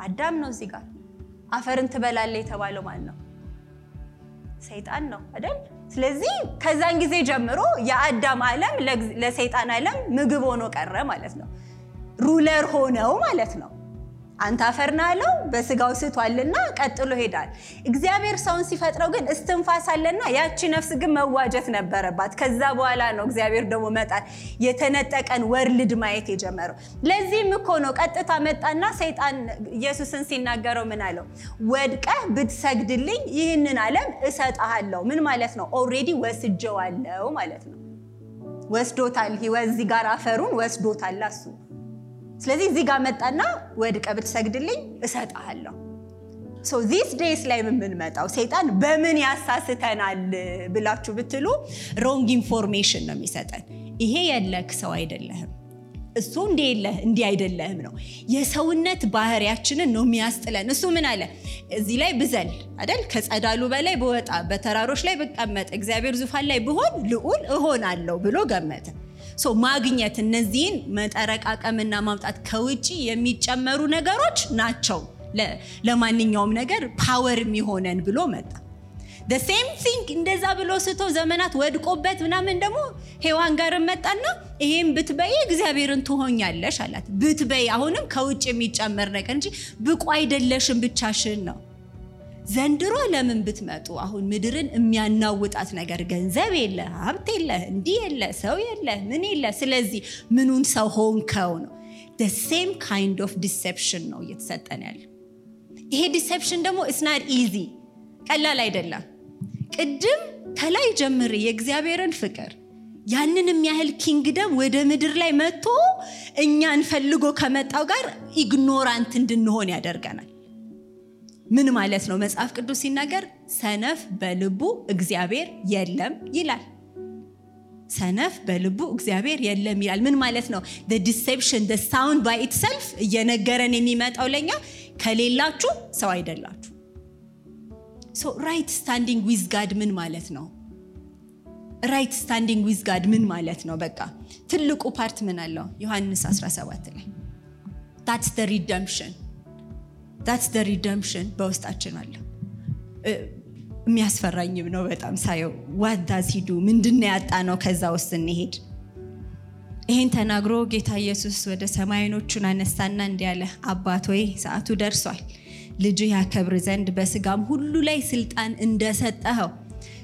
አዳም ነው። እዚህ ጋር አፈርን ትበላለህ የተባለው ማን ነው? ሰይጣን ነው አይደል? ስለዚህ ከዛን ጊዜ ጀምሮ የአዳም ዓለም ለሰይጣን ዓለም ምግብ ሆኖ ቀረ ማለት ነው። ruler ሆነው ማለት ነው። አንተ አፈር ነህ አለው። በስጋው ስቷልና ቀጥሎ ሄዳል። እግዚአብሔር ሰውን ሲፈጥረው ግን እስትንፋስ አለና ያቺ ነፍስ ግን መዋጀት ነበረባት። ከዛ በኋላ ነው እግዚአብሔር ደግሞ መጣል የተነጠቀን world ማየት የጀመረው። ለዚህም እኮ ነው ቀጥታ መጣና ሰይጣን ኢየሱስን ሲናገረው ምን አለው? ወድቀህ ብትሰግድልኝ ይህንን ዓለም እሰጥሃለሁ። ምን ማለት ነው? already ወስጀዋለሁ ማለት ነው። ወስዶታል። እዚህ ጋር አፈሩን ወስዶታል እሱ ስለዚህ እዚህ ጋር መጣና ወድቀህ ብትሰግድልኝ እሰጥሃለሁ። these days ላይ የምንመጣው ሰይጣን በምን ያሳስተናል ብላችሁ ብትሉ wrong information ነው የሚሰጠን። ይሄ የለህ ሰው አይደለህም፣ እሱ እንዲህ አይደለህም ነው። የሰውነት ባህሪያችንን ነው የሚያስጥለን። እሱ ምን አለ እዚህ ላይ ብዘል አይደል ከጸዳሉ በላይ ብወጣ በተራሮች ላይ ብቀመጥ እግዚአብሔር ዙፋን ላይ ብሆን ልዑል እሆናለሁ ብሎ ገመተ። ማግኘት እነዚህን መጠረቃቀምና ማምጣት ከውጭ የሚጨመሩ ነገሮች ናቸው ለማንኛውም ነገር power የሚሆነን ብሎ መጣ። same thing እንደዛ ብሎ ስቶ ዘመናት ወድቆበት ምናምን ደግሞ ሔዋን ጋር መጣና ይሄም ብትበይ እግዚአብሔርን ትሆኛለሽ አላት። ብትበይ አሁንም ከውጭ የሚጨመር ነገር እንጂ ብቁ አይደለሽም ብቻሽን ነው። ዘንድሮ ለምን ብትመጡ አሁን ምድርን የሚያናውጣት ነገር ገንዘብ የለ፣ ሀብት የለ፣ እንዲህ የለ፣ ሰው የለ፣ ምን የለ። ስለዚህ ምኑን ሰው ሆንከው ነው። same kind of deception ነው እየተሰጠን ያለ። ይሄ deception ደግሞ it's not easy ቀላል አይደለም። ቅድም ከላይ ጀምሮ የእግዚአብሔርን ፍቅር ያንን የሚያህል kingdom ወደ ምድር ላይ መጥቶ እኛን ፈልጎ ከመጣው ጋር ignorant እንድንሆን ያደርገናል። ምን ማለት ነው? መጽሐፍ ቅዱስ ሲናገር ሰነፍ በልቡ እግዚአብሔር የለም ይላል። ሰነፍ በልቡ እግዚአብሔር የለም ይላል። ምን ማለት ነው? deception sound by itself እየነገረን የሚመጣው ለኛ ከሌላችሁ ሰው አይደላችሁ። right standing with God ምን ማለት ነው? right standing with God ምን ማለት ነው? በቃ ትልቁ part ምን አለው? ዮሐንስ 17 ላይ that's the that's the redemption በውስጣችን አለው። የሚያስፈራኝም ነው በጣም ሳየው። ዋዳዝ ሂዱ ምንድን ያጣ ነው? ከዛ ውስጥ እንሄድ። ይህን ተናግሮ ጌታ ኢየሱስ ወደ ሰማይ ዓይኖቹን አነሳና እንዲህ አለ፣ አባት ሆይ ሰዓቱ ደርሷል። ልጅህ ያከብር ዘንድ በስጋም ሁሉ ላይ ስልጣን እንደሰጠኸው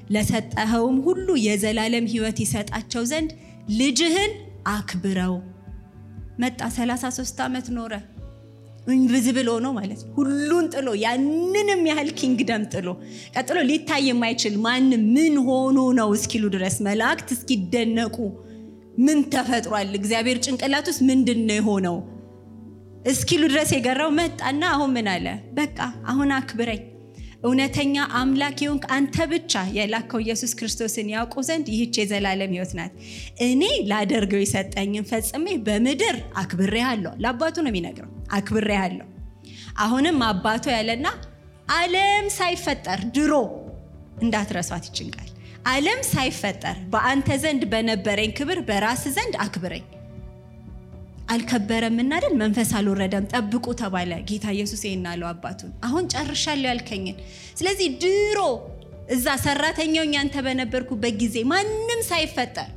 ለሰጠኸውም ሁሉ የዘላለም ሕይወት ይሰጣቸው ዘንድ ልጅህን አክብረው። መጣ 33 ዓመት ኖረ invisible ሆኖ ማለት ሁሉን ጥሎ ያንንም ያህል kingdom ጥሎ ቀጥሎ ሊታይ የማይችል ማንም ምን ሆኖ ነው እስኪሉ ድረስ መላእክት እስኪደነቁ ምን ተፈጥሯል? እግዚአብሔር ጭንቅላት ውስጥ ምንድን ነው የሆነው? እስኪሉ ድረስ የገራው መጣና አሁን ምን አለ? በቃ አሁን አክብረኝ እውነተኛ አምላክ የሆንክ አንተ ብቻ የላከው ኢየሱስ ክርስቶስን ያውቁ ዘንድ ይህች የዘላለም ህይወት ናት። እኔ ላደርገው የሰጠኝን ፈጽሜ በምድር አክብሬሃለሁ። ለአባቱ ነው የሚነግረው። አክብሬሃለሁ። አሁንም አባቱ ያለና አለም ሳይፈጠር ድሮ እንዳትረሷት ይችንቃል አለም ሳይፈጠር በአንተ ዘንድ በነበረኝ ክብር በራስ ዘንድ አክብረኝ አልከበረም እናደል መንፈስ አልወረደም። ጠብቁ ተባለ ጌታ ኢየሱስ አለው አባቱን። አሁን ጨርሻለሁ ያልከኝን። ስለዚህ ድሮ እዛ ሰራተኛው አንተ በነበርኩበት ጊዜ ማንም ሳይፈጠር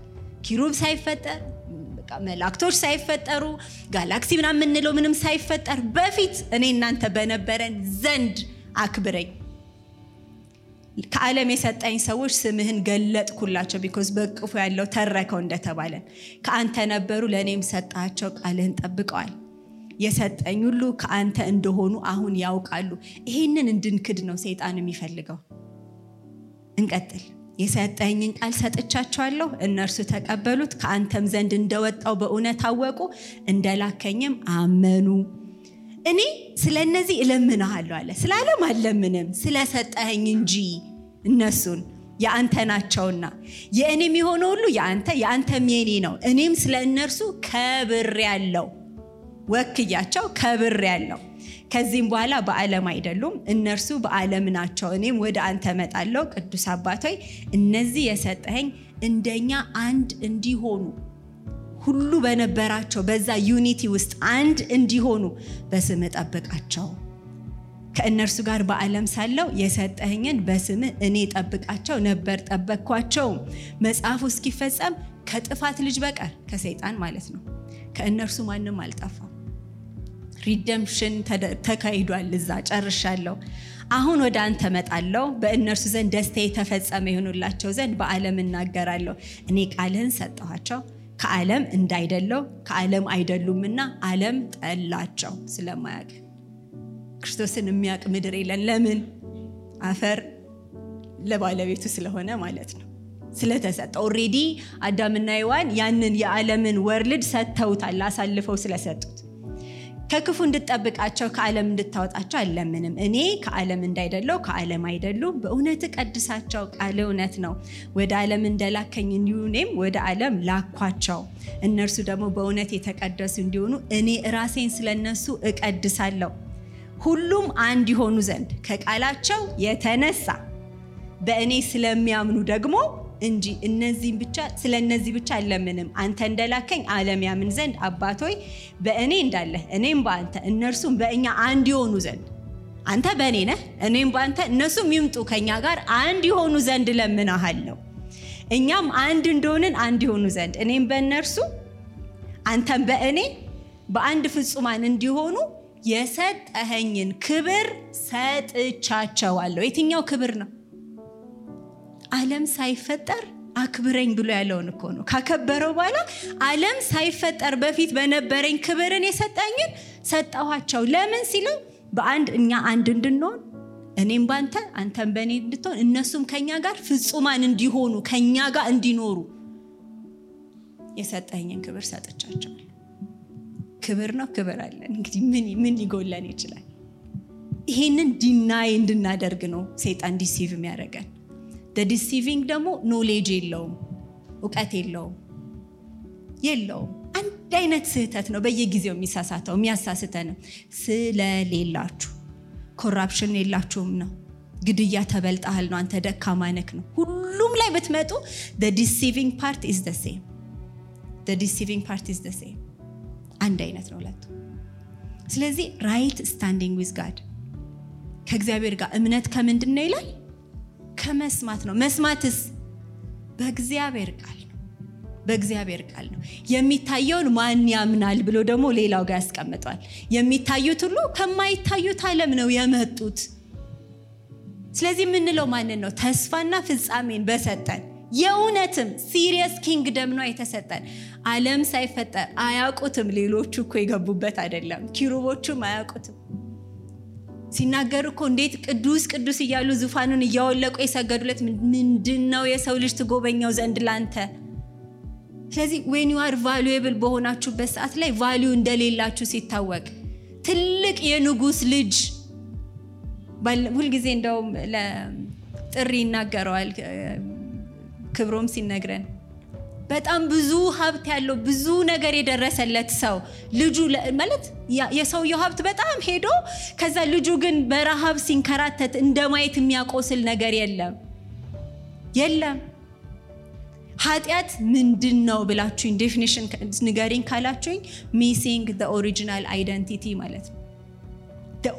ኪሩብ ሳይፈጠር መላእክቶች ሳይፈጠሩ ጋላክሲ ምናምን የምንለው ምንም ሳይፈጠር በፊት እኔ እናንተ በነበረን ዘንድ አክብረኝ ከዓለም የሰጠኝ ሰዎች ስምህን ገለጥኩላቸው because በእቅፉ ያለው ተረከው እንደተባለን ከአንተ ነበሩ ለእኔም ሰጣቸው ቃልህን ጠብቀዋል። የሰጠኝ ሁሉ ከአንተ እንደሆኑ አሁን ያውቃሉ። ይሄንን እንድንክድ ነው ሰይጣን የሚፈልገው። እንቀጥል። የሰጠኝን ቃል ሰጥቻቸዋለሁ። እነርሱ ተቀበሉት። ከአንተም ዘንድ እንደወጣው በእውነት አወቁ። እንደላከኝም አመኑ እኔ ስለ እነዚህ እለምንሃለሁ አለ። ስለ ዓለም አልለምንም ስለሰጠኸኝ እንጂ እነሱን። የአንተ ናቸውና የእኔም የሆነ ሁሉ የአንተ የአንተም የኔ ነው። እኔም ስለ እነርሱ ከብር ያለው ወክያቸው ከብር ያለው ከዚህም በኋላ በዓለም አይደሉም እነርሱ በዓለም ናቸው። እኔም ወደ አንተ መጣለው ቅዱስ አባቶይ እነዚህ የሰጠኸኝ እንደኛ አንድ እንዲሆኑ ሁሉ በነበራቸው በዛ unity ውስጥ አንድ እንዲሆኑ በስም ጠብቃቸው ከእነርሱ ጋር በዓለም ሳለው የሰጠኸኝን በስምህ እኔ ጠብቃቸው ነበር ጠበቅኳቸው። መጽሐፉ እስኪፈጸም ከጥፋት ልጅ በቀር ከሰይጣን ማለት ነው። ከእነርሱ ማንም አልጠፋም። redemption ተካሂዷል እዛ ጨርሻለሁ። አሁን ወደ አንተ መጣለሁ በእነርሱ ዘንድ ደስታ የተፈጸመ የሆኑላቸው ዘንድ በዓለም እናገራለሁ። እኔ ቃልህን ሰጠኋቸው ከዓለም እንዳይደለው ከዓለም አይደሉምና ዓለም ጠላቸው ስለማያውቅ። ክርስቶስን የሚያውቅ ምድር የለን ለምን? አፈር ለባለቤቱ ስለሆነ ማለት ነው። ስለተሰጠ already አዳምና ሔዋን ያንን የዓለምን world ሰጥተውታል አሳልፈው ስለሰጡት ከክፉ እንድጠብቃቸው ከዓለም እንድታወጣቸው አለምንም እኔ ከዓለም እንዳይደለው ከዓለም አይደሉም። በእውነት ቀድሳቸው ቃል እውነት ነው። ወደ ዓለም እንደላከኝ እኔም ወደ ዓለም ላኳቸው። እነርሱ ደግሞ በእውነት የተቀደሱ እንዲሆኑ እኔ ራሴን ስለነሱ እቀድሳለሁ። ሁሉም አንድ የሆኑ ዘንድ ከቃላቸው የተነሳ በእኔ ስለሚያምኑ ደግሞ እንጂ እነዚህም ብቻ ስለ እነዚህ ብቻ አለምንም። አንተ እንደላከኝ ዓለም ያምን ዘንድ አባቶይ በእኔ እንዳለህ እኔም በአንተ እነርሱም በእኛ አንድ የሆኑ ዘንድ። አንተ በእኔ ነህ እኔም በአንተ እነሱም ይምጡ ከኛ ጋር አንድ የሆኑ ዘንድ ለምናሃለሁ እኛም አንድ እንደሆንን አንድ የሆኑ ዘንድ። እኔም በእነርሱ አንተም በእኔ በአንድ ፍጹማን እንዲሆኑ የሰጠኸኝን ክብር ሰጥቻቸዋለሁ። የትኛው ክብር ነው ዓለም ሳይፈጠር አክብረኝ ብሎ ያለውን እኮ ነው። ካከበረው በኋላ ዓለም ሳይፈጠር በፊት በነበረኝ ክብርን የሰጠኝን ሰጠኋቸው። ለምን ሲለው በአንድ እኛ አንድ እንድንሆን እኔም ባንተ አንተም በእኔ እንድትሆን እነሱም ከኛ ጋር ፍጹማን እንዲሆኑ ከኛ ጋር እንዲኖሩ የሰጠኝን ክብር ሰጥቻቸዋል ክብር ነው ክብር አለን። እንግዲህ ምን ሊጎለን ይችላል? ይሄንን ዲናይ እንድናደርግ ነው ሰይጣን ዲሲቭ የሚያደርገን deceiving ደግሞ knowledge የለውም እውቀት የለውም የለውም። አንድ አይነት ስህተት ነው በየጊዜው የሚሳሳተው የሚያሳስተንም ስለሌላችሁ corruption የላችሁም ነው። ግድያ ተበልጣሃል ነው አንተ ደካማ ነው። ሁሉም ላይ ብትመጡ deceiving part is same deceiving part is same አንድ አይነት ነው ሁለቱ። ስለዚህ right standing with God ከእግዚአብሔር ጋር እምነት ከምንድን ነው ይላል ከመስማት ነው መስማትስ በእግዚአብሔር ቃል በእግዚአብሔር ቃል ነው የሚታየውን ማን ያምናል ብሎ ደግሞ ሌላው ጋር ያስቀምጧል የሚታዩት ሁሉ ከማይታዩት አለም ነው የመጡት ስለዚህ የምንለው ማንን ነው ተስፋና ፍጻሜን በሰጠን የእውነትም serious kingdom ነው የተሰጠን። ዓለም ሳይፈጠር አያውቁትም። ሌሎቹ እኮ የገቡበት አይደለም። ኪሩቦቹም አያውቁትም። ሲናገሩ እኮ እንዴት ቅዱስ ቅዱስ እያሉ ዙፋኑን እያወለቁ የሰገዱለት ምንድን ነው የሰው ልጅ ትጎበኛው ዘንድ ላንተ። ስለዚህ when you are በሆናችሁበት ሰዓት ላይ value እንደሌላችሁ ሲታወቅ ትልቅ የንጉስ ልጅ ሁልጊዜ እንደውም ጥሪ ይናገረዋል ክብሮም ሲነግረን በጣም ብዙ ሀብት ያለው ብዙ ነገር የደረሰለት ሰው ልጁ ማለት የሰውየው ሀብት በጣም ሄዶ ከዛ ልጁ ግን በረሃብ ሲንከራተት እንደ ማየት የሚያቆስል ነገር የለም የለም። ኃጢአት ምንድን ነው ብላችሁኝ definition ንገሪኝ ካላችሁኝ missing original identity ማለት ነው።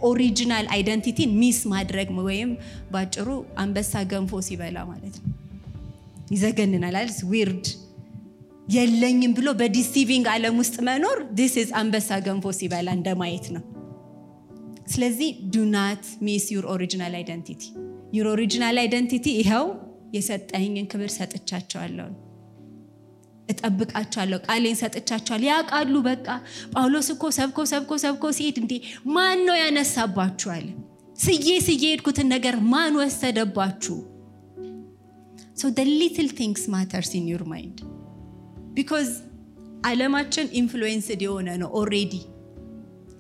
original identity ን miss ማድረግ ወይም ባጭሩ አንበሳ ገንፎ ሲበላ ማለት ነው። ይዘገንናል አይደል? weird የለኝም ብሎ በ deceiving ዓለም ውስጥ መኖር this አንበሳ ገንፎ ሲበላ እንደማየት ነው። ስለዚህ do not miss your original identity። your original identity ይኸው የሰጠኝን ክብር ሰጥቻቸዋለሁ፣ እጠብቃቸዋለሁ፣ ቃሌን ሰጥቻቸዋለሁ። ያውቃሉ። በቃ ጳውሎስ እኮ ሰብኮ ሰብኮ ሰብኮ ሲሄድ እንዴ ማን ነው ያነሳባችኋል? ስዬ ስዬ ሄድኩትን ነገር ማን ወሰደባችሁ? so little things matters in your mind because ዓለማችን influenced የሆነ ነው already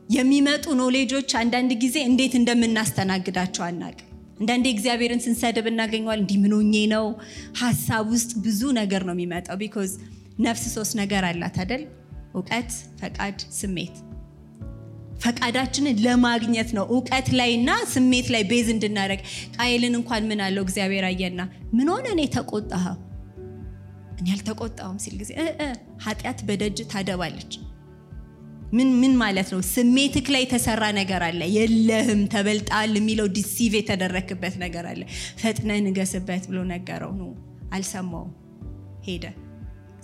የሚመጡ ኖሌጆች አንዳንድ ጊዜ እንዴት እንደምናስተናግዳቸው አናውቅም። አንዳንዴ እግዚአብሔርን ስንሰድብ እናገኘዋል። እንዲህ ነው ሀሳብ ውስጥ ብዙ ነገር ነው የሚመጣው። because ነፍስ ሶስት ነገር አላት አይደል? እውቀት፣ ፈቃድ፣ ስሜት። ፈቃዳችንን ለማግኘት ነው እውቀት ላይ እና ስሜት ላይ base እንድናደርግ። ቃየልን እንኳን ምን አለው እግዚአብሔር አየና ምን ሆነ እኔ ተቆጣኸው? እኔ አልተቆጣሁም ሲል ጊዜ ኃጢአት በደጅ ታደባለች። ምን ምን ማለት ነው? ስሜትክ ላይ የተሰራ ነገር አለ። የለህም ተበልጣል የሚለው deceive የተደረክበት ነገር አለ። ፈጥነህ ንገስበት ብሎ ነገረው። ነው አልሰማውም፣ ሄደ።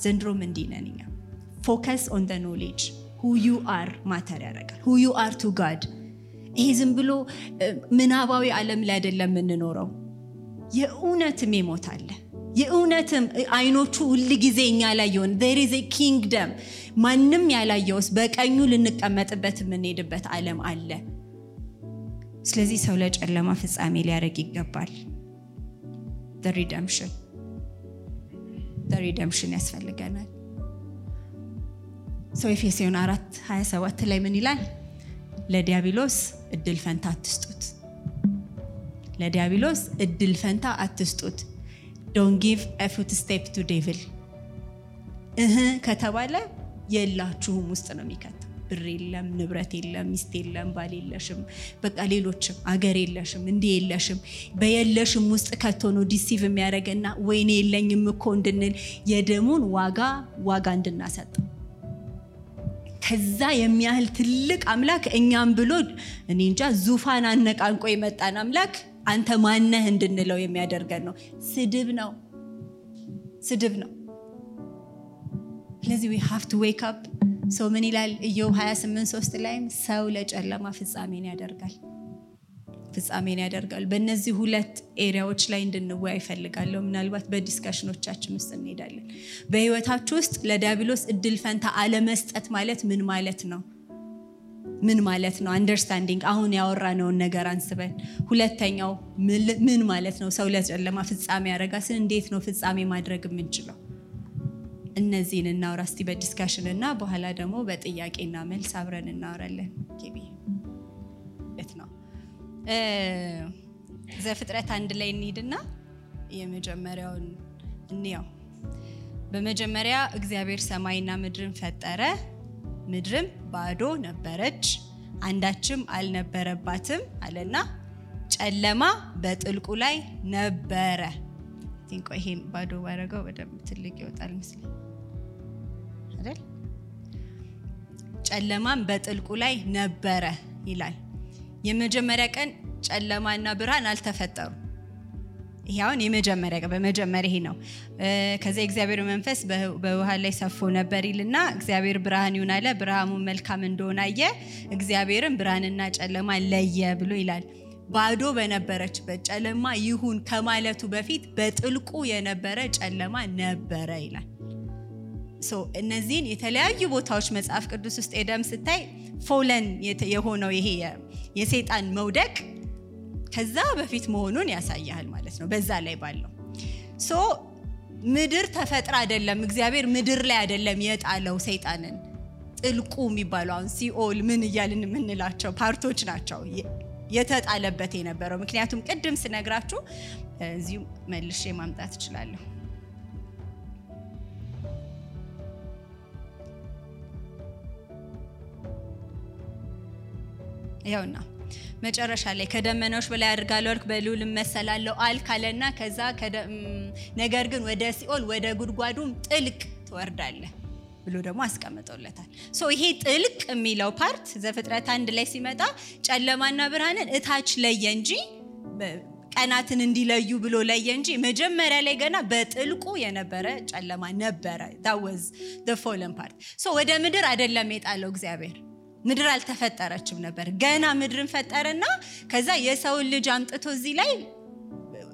ዘንድሮም እንዲህ እኛ። focus on the knowledge who you are matter ያደርጋል። who you are to God። ይሄ ዝም ብሎ ምናባዊ ዓለም ላይ አይደለም የምንኖረው። የእውነትም የሞት አለ የእውነትም አይኖቹ ሁል ጊዜ እኛ ላይ የሆን ዜር ኢዝ ኪንግደም ማንም ያላየውስ በቀኙ ልንቀመጥበት የምንሄድበት ዓለም አለ። ስለዚህ ሰው ለጨለማ ፍጻሜ ሊያደርግ ይገባል። redemption redemption ያስፈልገናል። ሰው ኤፌሶን አራት 27 ላይ ምን ይላል? ለዲያብሎስ እድል ፈንታ አትስጡት። ለዲያብሎስ እድል ፈንታ አትስጡት። don't give foot step to devil እህ ከተባለ የላችሁም ውስጥ ነው የሚከተው። ብር የለም፣ ንብረት የለም፣ ሚስት የለም፣ ባል የለሽም፣ በቃ ሌሎችም አገር የለሽም፣ እንዲህ የለሽም። በየለሽም ውስጥ ከቶ ነው deceive የሚያደርገንና ወይኔ የለኝም እኮ እንድንል የደሙን ዋጋ ዋጋ እንድናሰጠው ከዛ የሚያህል ትልቅ አምላክ እኛም ብሎ እኔ እንጃ ዙፋን አነቃንቆ የመጣን አምላክ አንተ ማነህ እንድንለው የሚያደርገን ነው። ስድብ ነው፣ ስድብ ነው። ስለዚህ we wake up። ሰው ምን ይላል? ኢዮብ 28 3 ላይም ሰው ለጨለማ ፍጻሜን ያደርጋል፣ ፍጻሜን ያደርጋል። በእነዚህ ሁለት area ዎች ላይ እንድንወያይ እፈልጋለሁ። ምናልባት በ discussion ኦቻችን ውስጥ እንሄዳለን። በህይወታችሁ ውስጥ ለዲያብሎስ እድል ፈንታ አለመስጠት ማለት ምን ማለት ነው? ምን ማለት ነው? understanding አሁን ያወራነውን ነገር አንስበን። ሁለተኛው ምን ማለት ነው? ሰው ለጨለማ ፍጻሜ ያደርጋል። እንዴት ነው ፍጻሜ ማድረግ የምንችለው? እነዚህን እናውራ እስቲ በ discussion እና በኋላ ደግሞ በጥያቄና መልስ አብረን እናወራለን። ነው ዘፍጥረት አንድ ላይ እንሂድና የመጀመሪያውን እንያው። በመጀመሪያ እግዚአብሔር ሰማይና ምድርን ፈጠረ። ምድርም ባዶ ነበረች፣ አንዳችም አልነበረባትም አለና ጨለማ በጥልቁ ላይ ነበረ። ቲንቆ ይሄን ባዶ ባረገው በደንብ ትልቅ ይወጣል ምስል አይደል? ጨለማም በጥልቁ ላይ ነበረ ይላል። የመጀመሪያ ቀን ጨለማና ብርሃን አልተፈጠሩ። ይሄ አሁን የመጀመሪያ በመጀመሪያ ይሄ ነው። ከዚያ እግዚአብሔር መንፈስ በውሃ ላይ ሰፎ ነበር ይልና እግዚአብሔር ብርሃን ይሁን አለ። ብርሃኑ መልካም እንደሆነ አየ። እግዚአብሔርም ብርሃንና ጨለማ ለየ ብሎ ይላል። ባዶ በነበረችበት ጨለማ ይሁን ከማለቱ በፊት በጥልቁ የነበረ ጨለማ ነበረ ይላል። እነዚህን የተለያዩ ቦታዎች መጽሐፍ ቅዱስ ውስጥ ሄደም ስታይ ፎለን የሆነው ይሄ የሰይጣን መውደቅ ከዛ በፊት መሆኑን ያሳያል ማለት ነው። በዛ ላይ ባለው so ምድር ተፈጥራ አይደለም እግዚአብሔር ምድር ላይ አይደለም የጣለው ሰይጣንን ጥልቁ የሚባለው አሁን ሲኦል ምን እያልን የምንላቸው part ኦች ናቸው የተጣለበት የነበረው። ምክንያቱም ቅድም ስነግራችሁ እዚሁ መልሼ ማምጣት እችላለሁ። ይኸውና መጨረሻ ላይ ከደመናዎች በላይ አድርጋለሁ አልክ፣ በልዑል እመሰላለሁ አልክ አለና ከዛ ነገር ግን ወደ ሲኦል ወደ ጉድጓዱም ጥልቅ ትወርዳለህ ብሎ ደግሞ አስቀምጠውለታል። so ይሄ ጥልቅ የሚለው part ዘፍጥረት አንድ ላይ ሲመጣ ጨለማና ብርሃንን እታች ለየ እንጂ ቀናትን እንዲለዩ ብሎ ለየ እንጂ መጀመሪያ ላይ ገና በጥልቁ የነበረ ጨለማ ነበረ። that was fallen part ወደ ምድር አይደለም የጣለው እግዚአብሔር ምድር አልተፈጠረችም ነበር። ገና ምድርን ፈጠረና ከዛ የሰውን ልጅ አምጥቶ እዚህ ላይ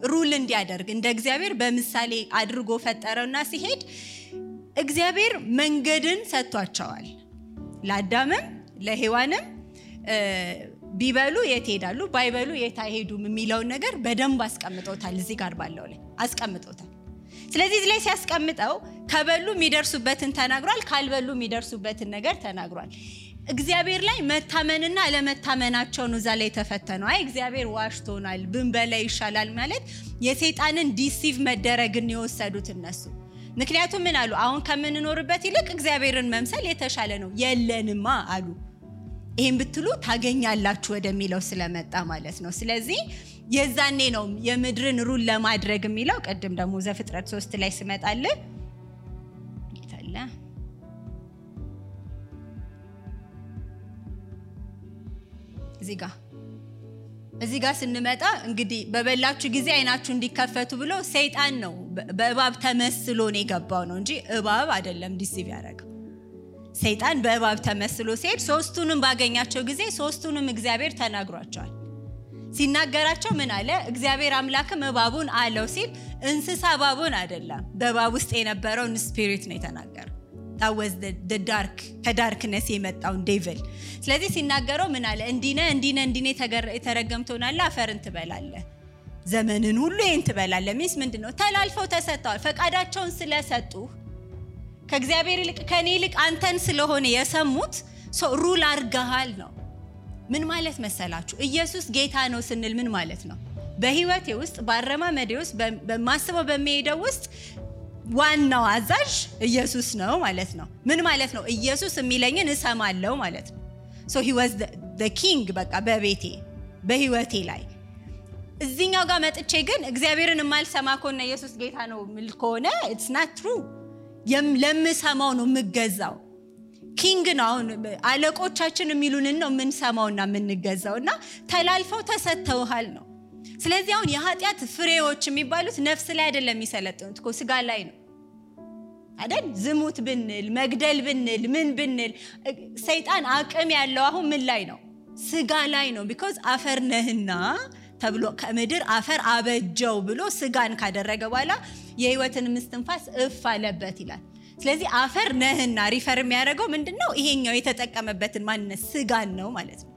rule እንዲያደርግ እንደ እግዚአብሔር በምሳሌ አድርጎ ፈጠረውና ሲሄድ እግዚአብሔር መንገድን ሰጥቷቸዋል። ለአዳምም ለሔዋንም ቢበሉ የት ሄዳሉ፣ ባይበሉ የት አይሄዱም የሚለውን ነገር በደንብ አስቀምጦታል። እዚህ ጋር ባለው ላይ አስቀምጦታል። ስለዚህ ላይ ሲያስቀምጠው ከበሉ የሚደርሱበትን ተናግሯል፣ ካልበሉ የሚደርሱበትን ነገር ተናግሯል። እግዚአብሔር ላይ መታመንና አለመታመናቸው ነው እዛ ላይ የተፈተነው። አይ እግዚአብሔር ዋሽቶናል ብንበላ ይሻላል ማለት የሰይጣንን deceive መደረግን የወሰዱት እነሱ። ምክንያቱም ምን አሉ? አሁን ከምንኖርበት ይልቅ እግዚአብሔርን መምሰል የተሻለ ነው። የለንማ አሉ። ይህም ብትሉ ታገኛላችሁ ወደሚለው ስለመጣ ማለት ነው። ስለዚህ የዛኔ ነው የምድርን ሩል ለማድረግ የሚለው። ቅድም ደግሞ ዘፍጥረት ሶስት ላይ ስመጣል እዚህ ጋር እዚህ ጋር ስንመጣ እንግዲህ በበላችሁ ጊዜ አይናችሁ እንዲከፈቱ ብሎ ሰይጣን ነው በእባብ ተመስሎ ነው የገባው ነው እንጂ እባብ አይደለም deceive ያደረገው። ሰይጣን በእባብ ተመስሎ ሲሄድ ሶስቱንም ባገኛቸው ጊዜ ሶስቱንም እግዚአብሔር ተናግሯቸዋል። ሲናገራቸው ምን አለ? እግዚአብሔር አምላክም እባቡን አለው ሲል እንስሳ እባቡን አይደለም፣ በእባብ ውስጥ የነበረውን spirit ነው የተናገረው። that was dark ከ darkness የመጣውን devil። ስለዚህ ሲናገረው ምን አለ? እንዲነ እንዲነ እንዲነ የተረገም አፈርን ትበላለህ፣ ዘመንን ሁሉ ይህን ትበላለህ። means ምንድን ነው? ተላልፈው ተሰጥተዋል። ፈቃዳቸውን ስለሰጡ ከእግዚአብሔር ይልቅ ከእኔ ይልቅ አንተን ስለሆነ የሰሙት rule አርገሃል ነው። ምን ማለት መሰላችሁ? ኢየሱስ ጌታ ነው ስንል ምን ማለት ነው? በህይወቴ ውስጥ በአረማመዴ ውስጥ በማስበው በሚሄደው ውስጥ ዋናው አዛዥ ኢየሱስ ነው ማለት ነው። ምን ማለት ነው? ኢየሱስ የሚለኝን እሰማለው ማለት ነው። so king በቃ በቤቴ በህይወቴ ላይ እዚኛው ጋር መጥቼ ግን እግዚአብሔርን የማልሰማ ከሆነ ኢየሱስ ጌታ ነው ምል ከሆነ it's not true። ለምሰማው ነው የምገዛው። king ነው። አሁን አለቆቻችን የሚሉንን ነው የምንሰማውና የምንገዛው እና ተላልፈው ተሰጥተውሃል ነው። ስለዚህ አሁን የኃጢአት ፍሬዎች የሚባሉት ነፍስ ላይ አይደለም የሚሰለጥኑት እኮ ስጋ ላይ ነው አይደል? ዝሙት ብንል መግደል ብንል ምን ብንል ሰይጣን አቅም ያለው አሁን ምን ላይ ነው? ስጋ ላይ ነው። because አፈር ነህና ተብሎ ከምድር አፈር አበጀው ብሎ ስጋን ካደረገ በኋላ የህይወትን እስትንፋስ እፍ አለበት ይላል። ስለዚህ አፈር ነህና refer የሚያደርገው ምንድን ነው? ይሄኛው የተጠቀመበትን ማንነት ስጋን ነው ማለት ነው።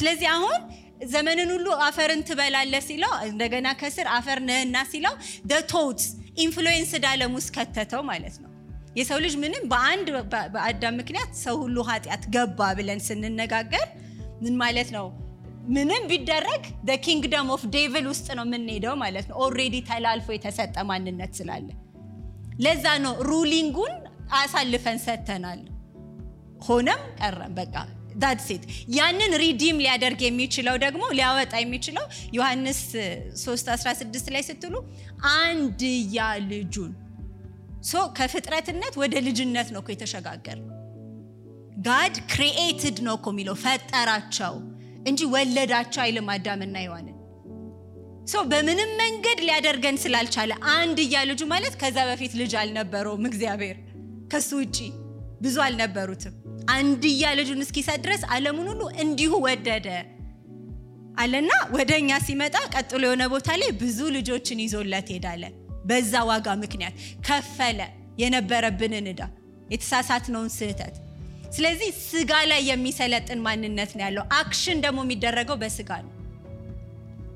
ስለዚህ አሁን ዘመንን ሁሉ አፈርን ትበላለህ ሲለው እንደገና ከስር አፈር ነህና ሲለው thought influenced ዓለም ውስጥ ከተተው ማለት ነው። የሰው ልጅ ምንም በአንድ በአዳም ምክንያት ሰው ሁሉ ኃጢአት ገባ ብለን ስንነጋገር ምን ማለት ነው? ምንም ቢደረግ kingdom of devil ውስጥ ነው የምንሄደው ማለት ነው። already ተላልፎ የተሰጠ ማንነት ስላለ ለዛ ነው ruling ኡን አሳልፈን ሰጥተናል። ሆነም ቀረም በቃ that's it ያንን redeem ሊያደርግ የሚችለው ደግሞ ሊያወጣ የሚችለው ዮሐንስ 3:16 ላይ ስትሉ አንድያ ልጁን። so ከፍጥረትነት ወደ ልጅነት ነው እኮ የተሸጋገር። God created ነው እኮ የሚለው ፈጠራቸው እንጂ ወለዳቸው አይልም አዳምና ሔዋንን። so በምንም መንገድ ሊያደርገን ስላልቻለ አንድያ ልጁ ማለት ከዛ በፊት ልጅ አልነበረውም እግዚአብሔር። ከሱ ውጪ ብዙ አልነበሩትም አንድያ ልጁን እስኪሰጥ ድረስ ዓለሙን ሁሉ እንዲሁ ወደደ። አለና ወደ እኛ ሲመጣ ቀጥሎ የሆነ ቦታ ላይ ብዙ ልጆችን ይዞለት ሄዳለ። በዛ ዋጋ ምክንያት ከፈለ የነበረብንን ዕዳ የተሳሳትነውን ስህተት። ስለዚህ ስጋ ላይ የሚሰለጥን ማንነት ነው ያለው። action ደግሞ የሚደረገው በስጋ ነው።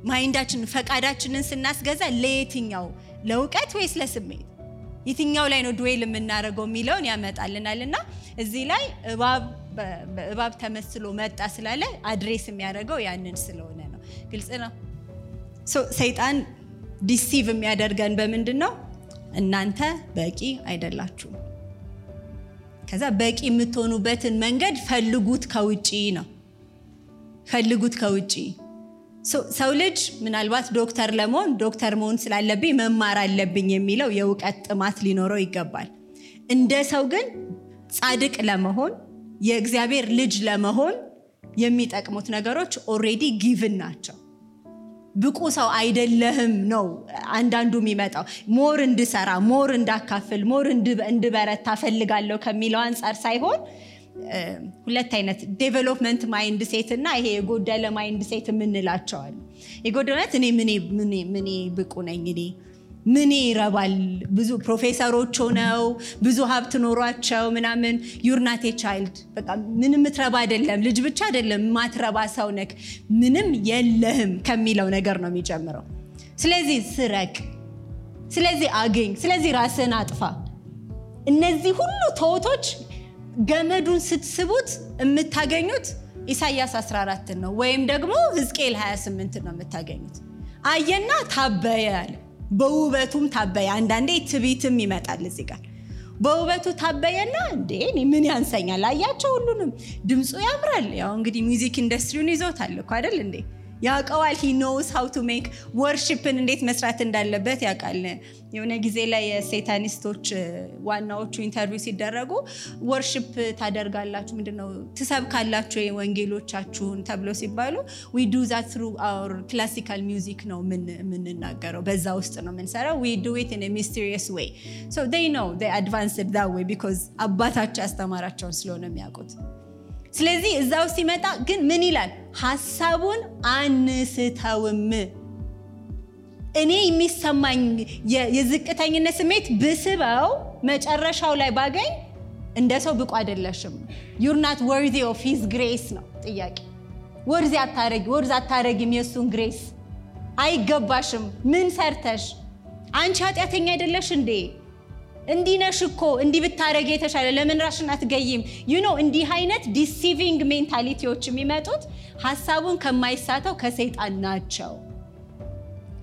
mind ኣችንን ፈቃዳችንን ስናስገዛ ለየትኛው ለእውቀት ወይስ ለስሜት የትኛው ላይ ነው dwell የምናደርገው የሚለውን ያመጣልናል። እና እዚህ ላይ እባብ ተመስሎ መጣ ስላለ address የሚያደርገው ያንን ስለሆነ ነው። ግልጽ ነው። ሰይጣን deceive የሚያደርገን በምንድን ነው? እናንተ በቂ አይደላችሁም። ከዛ በቂ የምትሆኑበትን መንገድ ፈልጉት ከውጪ ነው። ፈልጉት ከውጪ ሰው ልጅ ምናልባት ዶክተር ለመሆን ዶክተር መሆን ስላለብኝ መማር አለብኝ የሚለው የእውቀት ጥማት ሊኖረው ይገባል። እንደ ሰው ግን ጻድቅ ለመሆን የእግዚአብሔር ልጅ ለመሆን የሚጠቅሙት ነገሮች already given ናቸው። ብቁ ሰው አይደለህም ነው አንዳንዱ የሚመጣው። more እንድሰራ፣ more እንዳካፍል፣ more እንድበረታ ፈልጋለሁ ከሚለው አንጻር ሳይሆን ሁለት አይነት development mindset እና ይሄ የጎደለ mindset የምንላቸዋል። የጎደለት እኔ ምኔ ብቁ ነኝ እኔ ምኔ ይረባል። ብዙ ፕሮፌሰሮች ሆነው ብዙ ሀብት ኖሯቸው ምናምን you're not a child በቃ ምንም የምትረባ አይደለም። ልጅ ብቻ አይደለም ማትረባ ሰው ነክ ምንም የለህም ከሚለው ነገር ነው የሚጀምረው። ስለዚህ ስረቅ፣ ስለዚህ አገኝ፣ ስለዚህ ራስን አጥፋ። እነዚህ ሁሉ ተውቶች ገመዱን ስትስቡት የምታገኙት ኢሳያስ 14 ነው ወይም ደግሞ ሕዝቅኤል 28 ነው የምታገኙት። አየና ታበየ አለ። በውበቱም ታበየ። አንዳንዴ ትቢትም ይመጣል እዚህ ጋር በውበቱ ታበየና እንዴ ምን ያንሰኛል? አያቸው ሁሉንም ድምፁ ያምራል። ያው እንግዲህ music industry ውን ይዞታል እኮ አይደል እንዴ ያውቀዋል። he knows how to make worship ን እንዴት መስራት እንዳለበት ያውቃል። የሆነ ጊዜ ላይ የ satanist ኦች ዋናዎቹ interview ሲደረጉ worship ታደርጋላችሁ ምንድነው ትሰብካላችሁ ወንጌሎቻችሁን ተብሎ ሲባሉ we do that through our classical music ነው የምንናገረው፣ በዛ ውስጥ ነው የምንሰራው። we do it in mysterious way so they advanced that way because አባታቸው ያስተማራቸውን ስለሆነ የሚያውቁት ስለዚህ እዛው ሲመጣ ግን ምን ይላል? ሀሳቡን አንስተውም። እኔ የሚሰማኝ የዝቅተኝነት ስሜት ብስበው መጨረሻው ላይ ባገኝ እንደ ሰው ብቁ አይደለሽም። you're not worthy of his grace ነው ጥያቄ። worthy አታረጊ worth አታረጊም የእሱን grace አይገባሽም። ምን ሰርተሽ አንቺ ኃጢአተኛ አይደለሽ እንዴ? እንዲህ ነሽ እኮ እንዲህ ብታረግ የተሻለ ለምን ራሽን አትገይም? you know እንዲህ አይነት deceiving mentality ዎች የሚመጡት ሀሳቡን ከማይሳተው ከሰይጣን ናቸው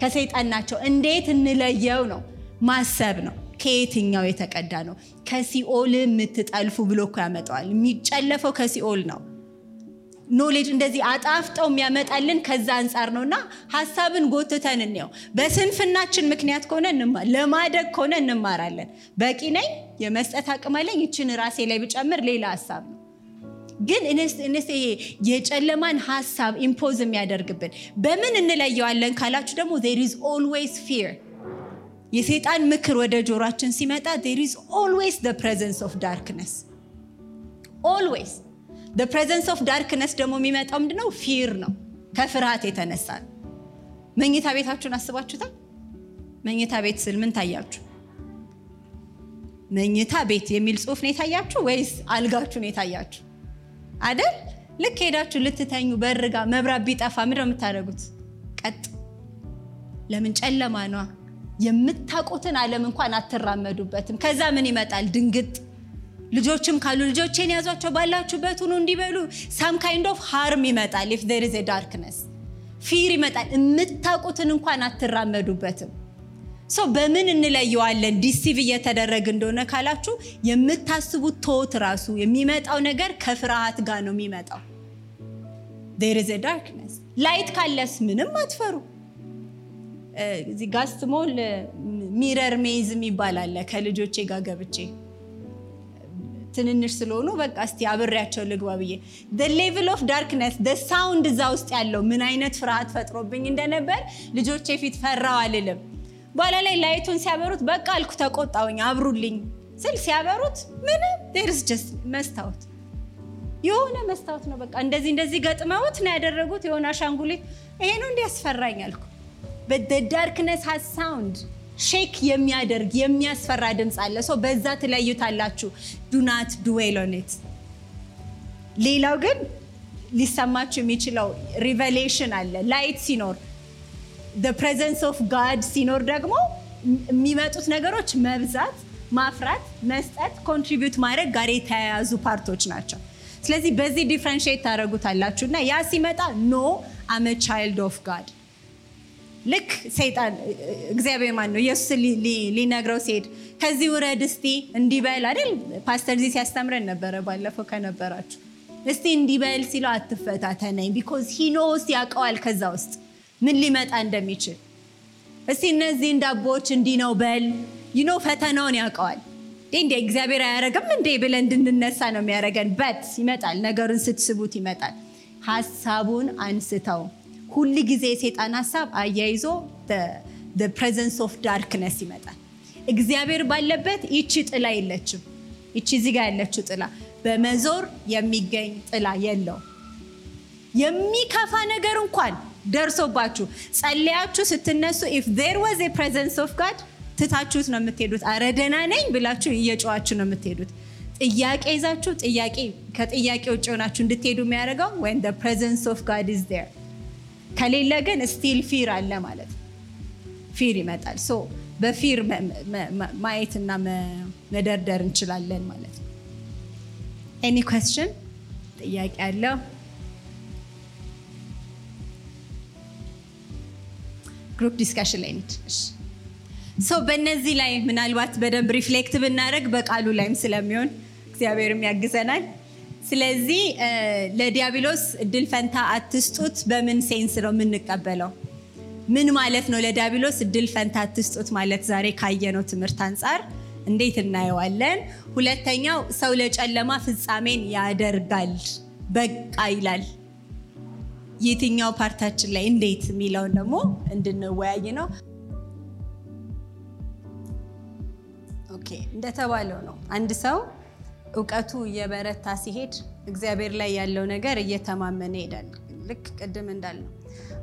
ከሰይጣን ናቸው። እንዴት እንለየው ነው ማሰብ ነው። ከየትኛው የተቀዳ ነው? ከሲኦል የምትጠልፉ ብሎ እኮ ያመጣዋል። የሚጨለፈው ከሲኦል ነው። knowledge እንደዚህ አጣፍጠው የሚያመጣልን ከዛ አንጻር ነው። እና ሀሳብን ጎትተን እንየው። በስንፍናችን ምክንያት ከሆነ ለማደግ ከሆነ እንማራለን። በቂ ነኝ፣ የመስጠት አቅም አለኝ፣ ይችን ራሴ ላይ ብጨምር ሌላ ሀሳብ ነው። ግን እንስ የጨለማን ሀሳብ impose የሚያደርግብን በምን እንለየዋለን ካላችሁ ደግሞ there is always fear። የሰይጣን ምክር ወደ ጆሯችን ሲመጣ there is always presence of darkness always presence of darkness ደግሞ የሚመጣው ምንድነው? fear ነው። ከፍርሃት የተነሳ ነው። መኝታ ቤታችሁን አስባችሁታል? መኝታ ቤት ስል ምን ታያችሁ? መኝታ ቤት የሚል ጽሑፍ ነው የታያችሁ ወይስ አልጋችሁ ነው የታያችሁ? አይደል? ልክ ሄዳችሁ ልትተኙ በር ጋ መብራት ቢጠፋ ምንድን ነው የምታደርጉት? ቀጥ። ለምን? ጨለማ ነዋ። የምታውቁትን ዓለም እንኳን አትራመዱበትም። ከዛ ምን ይመጣል? ድንግጥ ልጆችም ካሉ ልጆቼን ያዟቸው ባላችሁበት ሁኑ እንዲበሉ some kind of harm ይመጣል። if there is darkness fear ይመጣል። የምታውቁትን እንኳን አትራመዱበትም። so በምን እንለየዋለን deceive እየተደረግን እንደሆነ ካላችሁ የምታስቡት ቶት ራሱ የሚመጣው ነገር ከፍርሃት ጋር ነው የሚመጣው። there is a darkness light ካለስ ምንም አትፈሩ። እዚህ ጋስትሞል mirror maze የሚባል አለ ከልጆቼ ጋር ገብቼ ትንንሽ ስለሆኑ በቃ እስቲ አብሬያቸው ልግባ ብዬ level of darkness sound እዛ ውስጥ ያለው ምን አይነት ፍርሃት ፈጥሮብኝ እንደነበር ልጆቼ ፊት ፈራው አልልም። በኋላ ላይ light ኡን ሲያበሩት በቃ አልኩ፣ ተቆጣውኝ። አብሩልኝ ስል ሲያበሩት ምንም there's just መስታወት የሆነ መስታወት ነው። በቃ እንደዚህ እንደዚህ ገጥመውት ነው ያደረጉት። የሆነ አሻንጉሊት ይሄ ነው እንዲያስፈራኝ አልኩ። darkness has sound shake የሚያደርግ የሚያስፈራ ድምፅ አለ። ሰው በዛ ትለዩታላችሁ። do not ኢት። ሌላው ግን ሊሰማችሁ የሚችለው revelation አለ። light ሲኖር presence of God ሲኖር ደግሞ የሚመጡት ነገሮች መብዛት፣ ማፍራት፣ መስጠት፣ contribute ማድረግ ጋር የተያያዙ part ኦች ናቸው። ስለዚህ በዚህ differentiate ታደረጉታላችሁ እና ያ ሲመጣ no I'm a child of God ልክ ሰይጣን እግዚአብሔር ማን ነው? ኢየሱስ ሊነግረው ሲሄድ ከዚህ ውረድ እስቲ እንዲበል አይደል? ፓስተር እዚህ ሲያስተምረን ነበረ ባለፈው ከነበራችሁ። እስቲ እንዲበል ሲለው አትፈታተነኝ because he knows ያውቀዋል ከዛ ውስጥ ምን ሊመጣ እንደሚችል። እስቲ እነዚህን ዳቦዎች እንዲህ በል። you know ፈተናውን ያውቀዋል። እንዴ እግዚአብሔር አያረግም እንዴ ብለን እንድንነሳ ነው የሚያደርገን? but ይመጣል ነገሩን ስታስቡት ይመጣል። ሀሳቡን አንስተው ሁል ጊዜ የሴጣን ሀሳብ አያይዞ presence of darkness ይመጣል። እግዚአብሔር ባለበት ይቺ ጥላ የለችም። ይቺ እዚህ ያለችው ጥላ በመዞር የሚገኝ ጥላ የለው የሚከፋ ነገር እንኳን ደርሶባችሁ ጸለያችሁ ስትነሱ if there was presence of God ትታችሁት ነው የምትሄዱት። አረ ነኝ ብላችሁ እየጨዋችሁ ነው የምትሄዱት። ጥያቄ ይዛችሁ ጥያቄ ከጥያቄ ውጭ ሆናችሁ እንድትሄዱ የሚያደርገው ወይም presence of God is there ከሌለ ግን still fear አለ ማለት ነው። fear ይመጣል። so በ fear ማየትና መደርደር እንችላለን ማለት ነው። any question ጥያቄ አለው group discussion ላይ so በእነዚህ ላይ ምናልባት በደንብ reflect ብናደረግ በቃሉ ላይም ስለሚሆን እግዚአብሔርም ያግዘናል ስለዚህ ለዲያብሎስ እድል ፈንታ አትስጡት። በምን sense ነው የምንቀበለው? ምን ማለት ነው ለዲያብሎስ እድል ፈንታ አትስጡት ማለት? ዛሬ ካየነው ትምህርት አንጻር እንዴት እናየዋለን? ሁለተኛው ሰው ለጨለማ ፍጻሜን ያደርጋል በቃ ይላል። የትኛው part ኣችን ላይ እንዴት የሚለውን ደግሞ እንድንወያይ ነው። okay እንደተባለው ነው። አንድ ሰው እውቀቱ እየበረታ ሲሄድ እግዚአብሔር ላይ ያለው ነገር እየተማመነ ይሄዳል። ልክ ቅድም እንዳልነው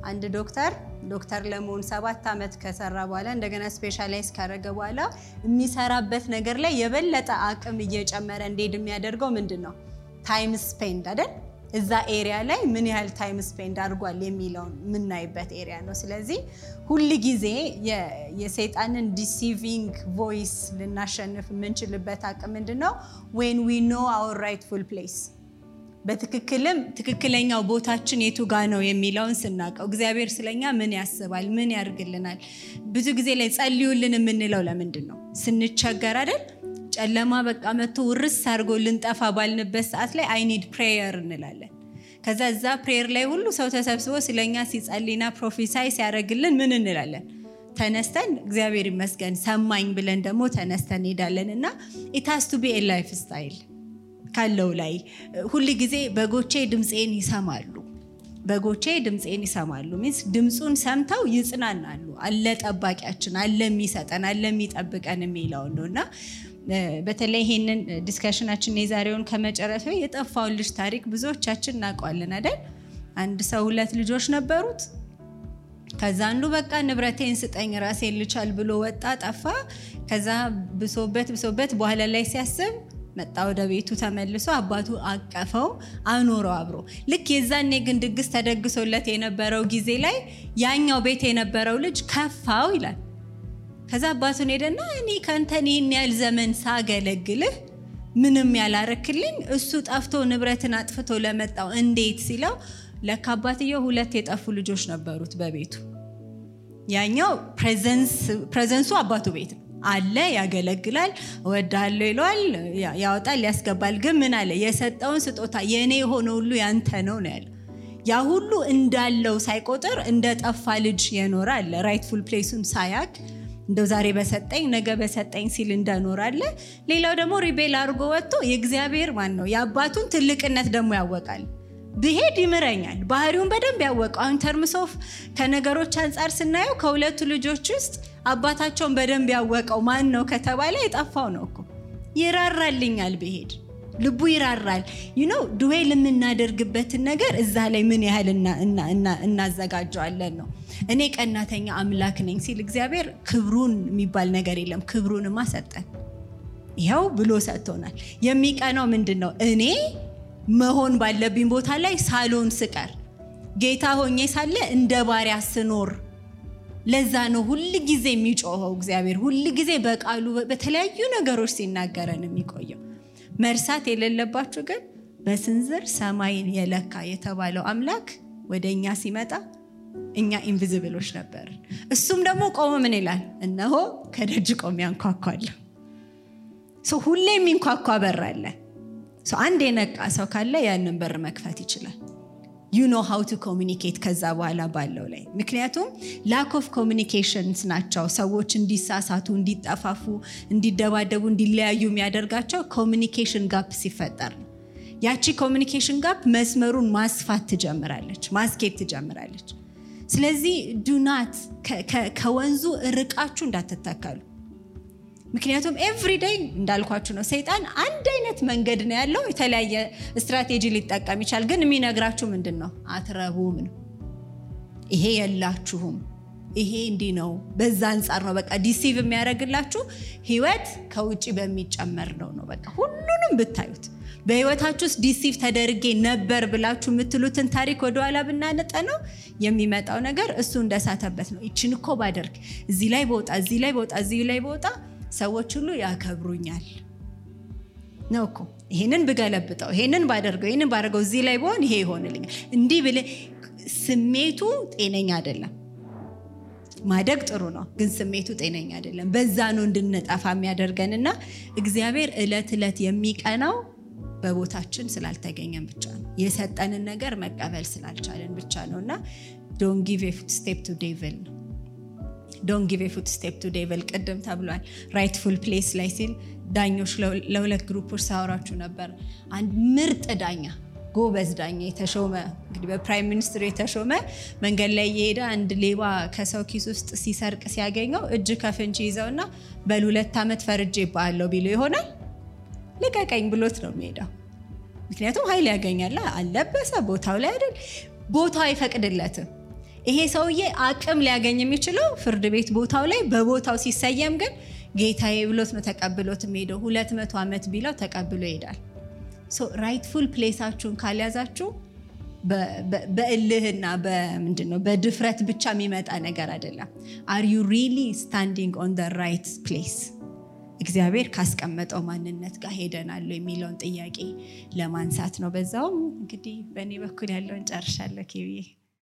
አንድ ዶክተር ዶክተር ለመሆን ሰባት ዓመት ከሰራ በኋላ እንደገና specialize ካደረገ በኋላ የሚሰራበት ነገር ላይ የበለጠ አቅም እየጨመረ እንዲሄድ የሚያደርገው ምንድን ነው time spend አይደል እዛ area ላይ ምን ያህል time spend አድርጓል የሚለውን የምናይበት area ነው። ስለዚህ ሁል ጊዜ የሰይጣንን deceiving voice ልናሸንፍ የምንችልበት አቅም ምንድን ነው when we know our rightful place በትክክልም ትክክለኛው ቦታችን የቱ ጋ ነው የሚለውን ስናውቀው እግዚአብሔር ስለኛ ምን ያስባል? ምን ያደርግልናል? ብዙ ጊዜ ላይ ጸልዩልን የምንለው ለምንድን ነው ስንቸገር አይደል ጨለማ በቃ መጥቶ ውርስ አድርጎ ልንጠፋ ባልንበት ሰዓት ላይ I need prayer እንላለን። ከዛ እዛ prayer ላይ ሁሉ ሰው ተሰብስቦ ስለኛ ሲጸልይና prophesy ሲያደርግልን ምን እንላለን? ተነስተን እግዚአብሔር ይመስገን ሰማኝ ብለን ደግሞ ተነስተን እንሄዳለን። እና it has to be lifestyle ካለው ላይ ሁል ጊዜ በጎቼ ድምፄን ይሰማሉ። በጎቼ ድምፄን ይሰማሉ means ድምፁን ሰምተው ይጽናናሉ። አለ ጠባቂያችን አለ የሚሰጠን አለ የሚጠብቀን የሚለውን ነው። እና በተለይ ይሄንን discussion አችን የዛሬውን ከመጨረሻ የጠፋውን ልጅ ታሪክ ብዙዎቻችን እናውቀዋለን አይደል? አንድ ሰው ሁለት ልጆች ነበሩት። ከዛ አንዱ በቃ ንብረቴን ስጠኝ ራሴን ልቻል ብሎ ወጣ ጠፋ። ከዛ ብሶበት ብሶበት በኋላ ላይ ሲያስብ መጣ ወደ ቤቱ ተመልሶ አባቱ አቀፈው አኖረው አብሮ። ልክ የዛኔ ግን ድግስ ተደግሶለት የነበረው ጊዜ ላይ ያኛው ቤት የነበረው ልጅ ከፋው ይላል ከዛ አባቱን ሄደና እኔ ከንተን ይህን ያህል ዘመን ሳገለግልህ ምንም ያላረክልኝ እሱ ጠፍቶ ንብረትን አጥፍቶ ለመጣው እንዴት ሲለው ለካ አባትየው ሁለት የጠፉ ልጆች ነበሩት በቤቱ። ያኛው presence ኡ አባቱ ቤት ነው። አለ ያገለግላል እወድሃለሁ ይለዋል ያወጣል ያስገባል። ግን ምን አለ? የሰጠውን ስጦታ የእኔ የሆነ ሁሉ ያንተ ነው ነው ያለ ያ ሁሉ እንዳለው ሳይቆጥር እንደ ጠፋ ልጅ የኖረ አለ። rightful place ኡን ሳያቅ እንደው ዛሬ በሰጠኝ ነገ በሰጠኝ ሲል እንደኖረ አለ። ሌላው ደግሞ rebel አድርጎ ወጥቶ የእግዚአብሔር ማን ነው? የአባቱን ትልቅነት ደግሞ ያወቃል። ብሄድ ይምረኛል። ባህሪውን በደንብ ያወቀው። አሁን terms ከነገሮች አንጻር ስናየው ከሁለቱ ልጆች ውስጥ አባታቸውን በደንብ ያወቀው ማን ነው ከተባለ የጠፋው ነው እኮ። ይራራልኛል ብሄድ ልቡ ይራራል። you know dwell የምናደርግበትን ነገር እዛ ላይ ምን ያህል እናዘጋጀዋለን ነው። እኔ ቀናተኛ አምላክ ነኝ ሲል እግዚአብሔር ክብሩን የሚባል ነገር የለም። ክብሩንማ ሰጠን። ይኸው ብሎ ሰጥቶናል። የሚቀናው ምንድን ነው? እኔ መሆን ባለብኝ ቦታ ላይ ሳሎን ስቀር ጌታ ሆኜ ሳለ እንደ ባሪያ ስኖር ለዛ ነው ሁል ጊዜ የሚጮኸው እግዚአብሔር ሁል ጊዜ በቃሉ በተለያዩ ነገሮች ሲናገረን የሚቆየው። መርሳት የሌለባችሁ ግን በስንዝር ሰማይን የለካ የተባለው አምላክ ወደ እኛ ሲመጣ እኛ invisible ኦች ነበርን። እሱም ደግሞ ቆሞ ምን ይላል? እነሆ ከደጅ ቆሜ አንኳኳለሁ። ሁሌ የሚንኳኳ በር አለ። አንድ የነቃ ሰው ካለ ያንን በር መክፈት ይችላል። you know how to communicate ከዛ በኋላ ባለው ላይ ምክንያቱም lack of communications ናቸው ሰዎች እንዲሳሳቱ፣ እንዲጠፋፉ፣ እንዲደባደቡ፣ እንዲለያዩ የሚያደርጋቸው communication gap ሲፈጠር ነው። ያቺ communication gap መስመሩን ማስፋት ትጀምራለች፣ ማስኬት ትጀምራለች። ስለዚህ do not ከወንዙ ርቃችሁ እንዳትተከሉ። ምክንያቱም every day እንዳልኳችሁ ነው። ሰይጣን አንድ አይነት መንገድ ነው ያለው። የተለያየ ስትራቴጂ ሊጠቀም ይችላል። ግን የሚነግራችሁ ምንድን ነው? አትረቡም ነው። ይሄ የላችሁም፣ ይሄ እንዲህ ነው። በዛ አንጻር ነው በቃ deceive የሚያደርግላችሁ ህይወት ከውጭ በሚጨመር ነው ነው በቃ ሁሉንም ብታዩት በህይወታችሁ ውስጥ deceive ተደርጌ ነበር ብላችሁ የምትሉትን ታሪክ ወደኋላ ብናነጠ ነው የሚመጣው ነገር እሱ እንደሳተበት ነው። ይችን እኮ ባደርግ እዚህ ላይ በወጣ እዚህ ላይ በወጣ እዚህ ላይ በወጣ ሰዎች ሁሉ ያከብሩኛል ነው እኮ። ይሄንን ብገለብጠው፣ ይሄንን ባደርገው፣ ይሄንን ባደርገው እዚህ ላይ በሆን ይሄ ይሆንልኛል። እንዲህ ብለህ ስሜቱ ጤነኛ አይደለም። ማደግ ጥሩ ነው፣ ግን ስሜቱ ጤነኛ አይደለም። በዛ ነው እንድንጠፋ የሚያደርገን እና እግዚአብሔር እለት እለት የሚቀናው በቦታችን ስላልተገኘን ብቻ ነው። የሰጠንን ነገር መቀበል ስላልቻለን ብቻ ነው እና don't give step to devil ነው don't give foot step to devil ቅድም ተብሏል። rightful place ላይ ሲል ዳኞች ለሁለት group ኦች ሳወራችሁ ነበር። አንድ ምርጥ ዳኛ ጎበዝ ዳኛ የተሾመ እንግዲህ በ prime minister ኡ የተሾመ መንገድ ላይ እየሄደ አንድ ሌባ ከሰው ኪስ ውስጥ ሲሰርቅ ሲያገኘው እጅ ከፍንጅ ይዘውና በል ሁለት ዓመት ፈርጄብሃለሁ ቢለው ይሆናል ልቀቀኝ ብሎት ነው የሚሄደው። ምክንያቱም ኃይል ያገኛል። አለበሰ ቦታው ላይ አይደል፣ ቦታው አይፈቅድለትም። ይሄ ሰውዬ አቅም ሊያገኝ የሚችለው ፍርድ ቤት ቦታው ላይ በቦታው ሲሰየም ግን ጌታዬ ብሎት ነው ተቀብሎት የሚሄደው። ሁለት መቶ ዓመት ቢለው ተቀብሎ ይሄዳል። rightful place ኣችሁን ካልያዛችሁ በእልህና በምንድን ነው በድፍረት ብቻ የሚመጣ ነገር አይደለም። are you really standing on right place እግዚአብሔር ካስቀመጠው ማንነት ጋር ሄደናል የሚለውን ጥያቄ ለማንሳት ነው። በዛውም እንግዲህ በእኔ በኩል ያለውን ጨርሻለሁ። ኪብዬ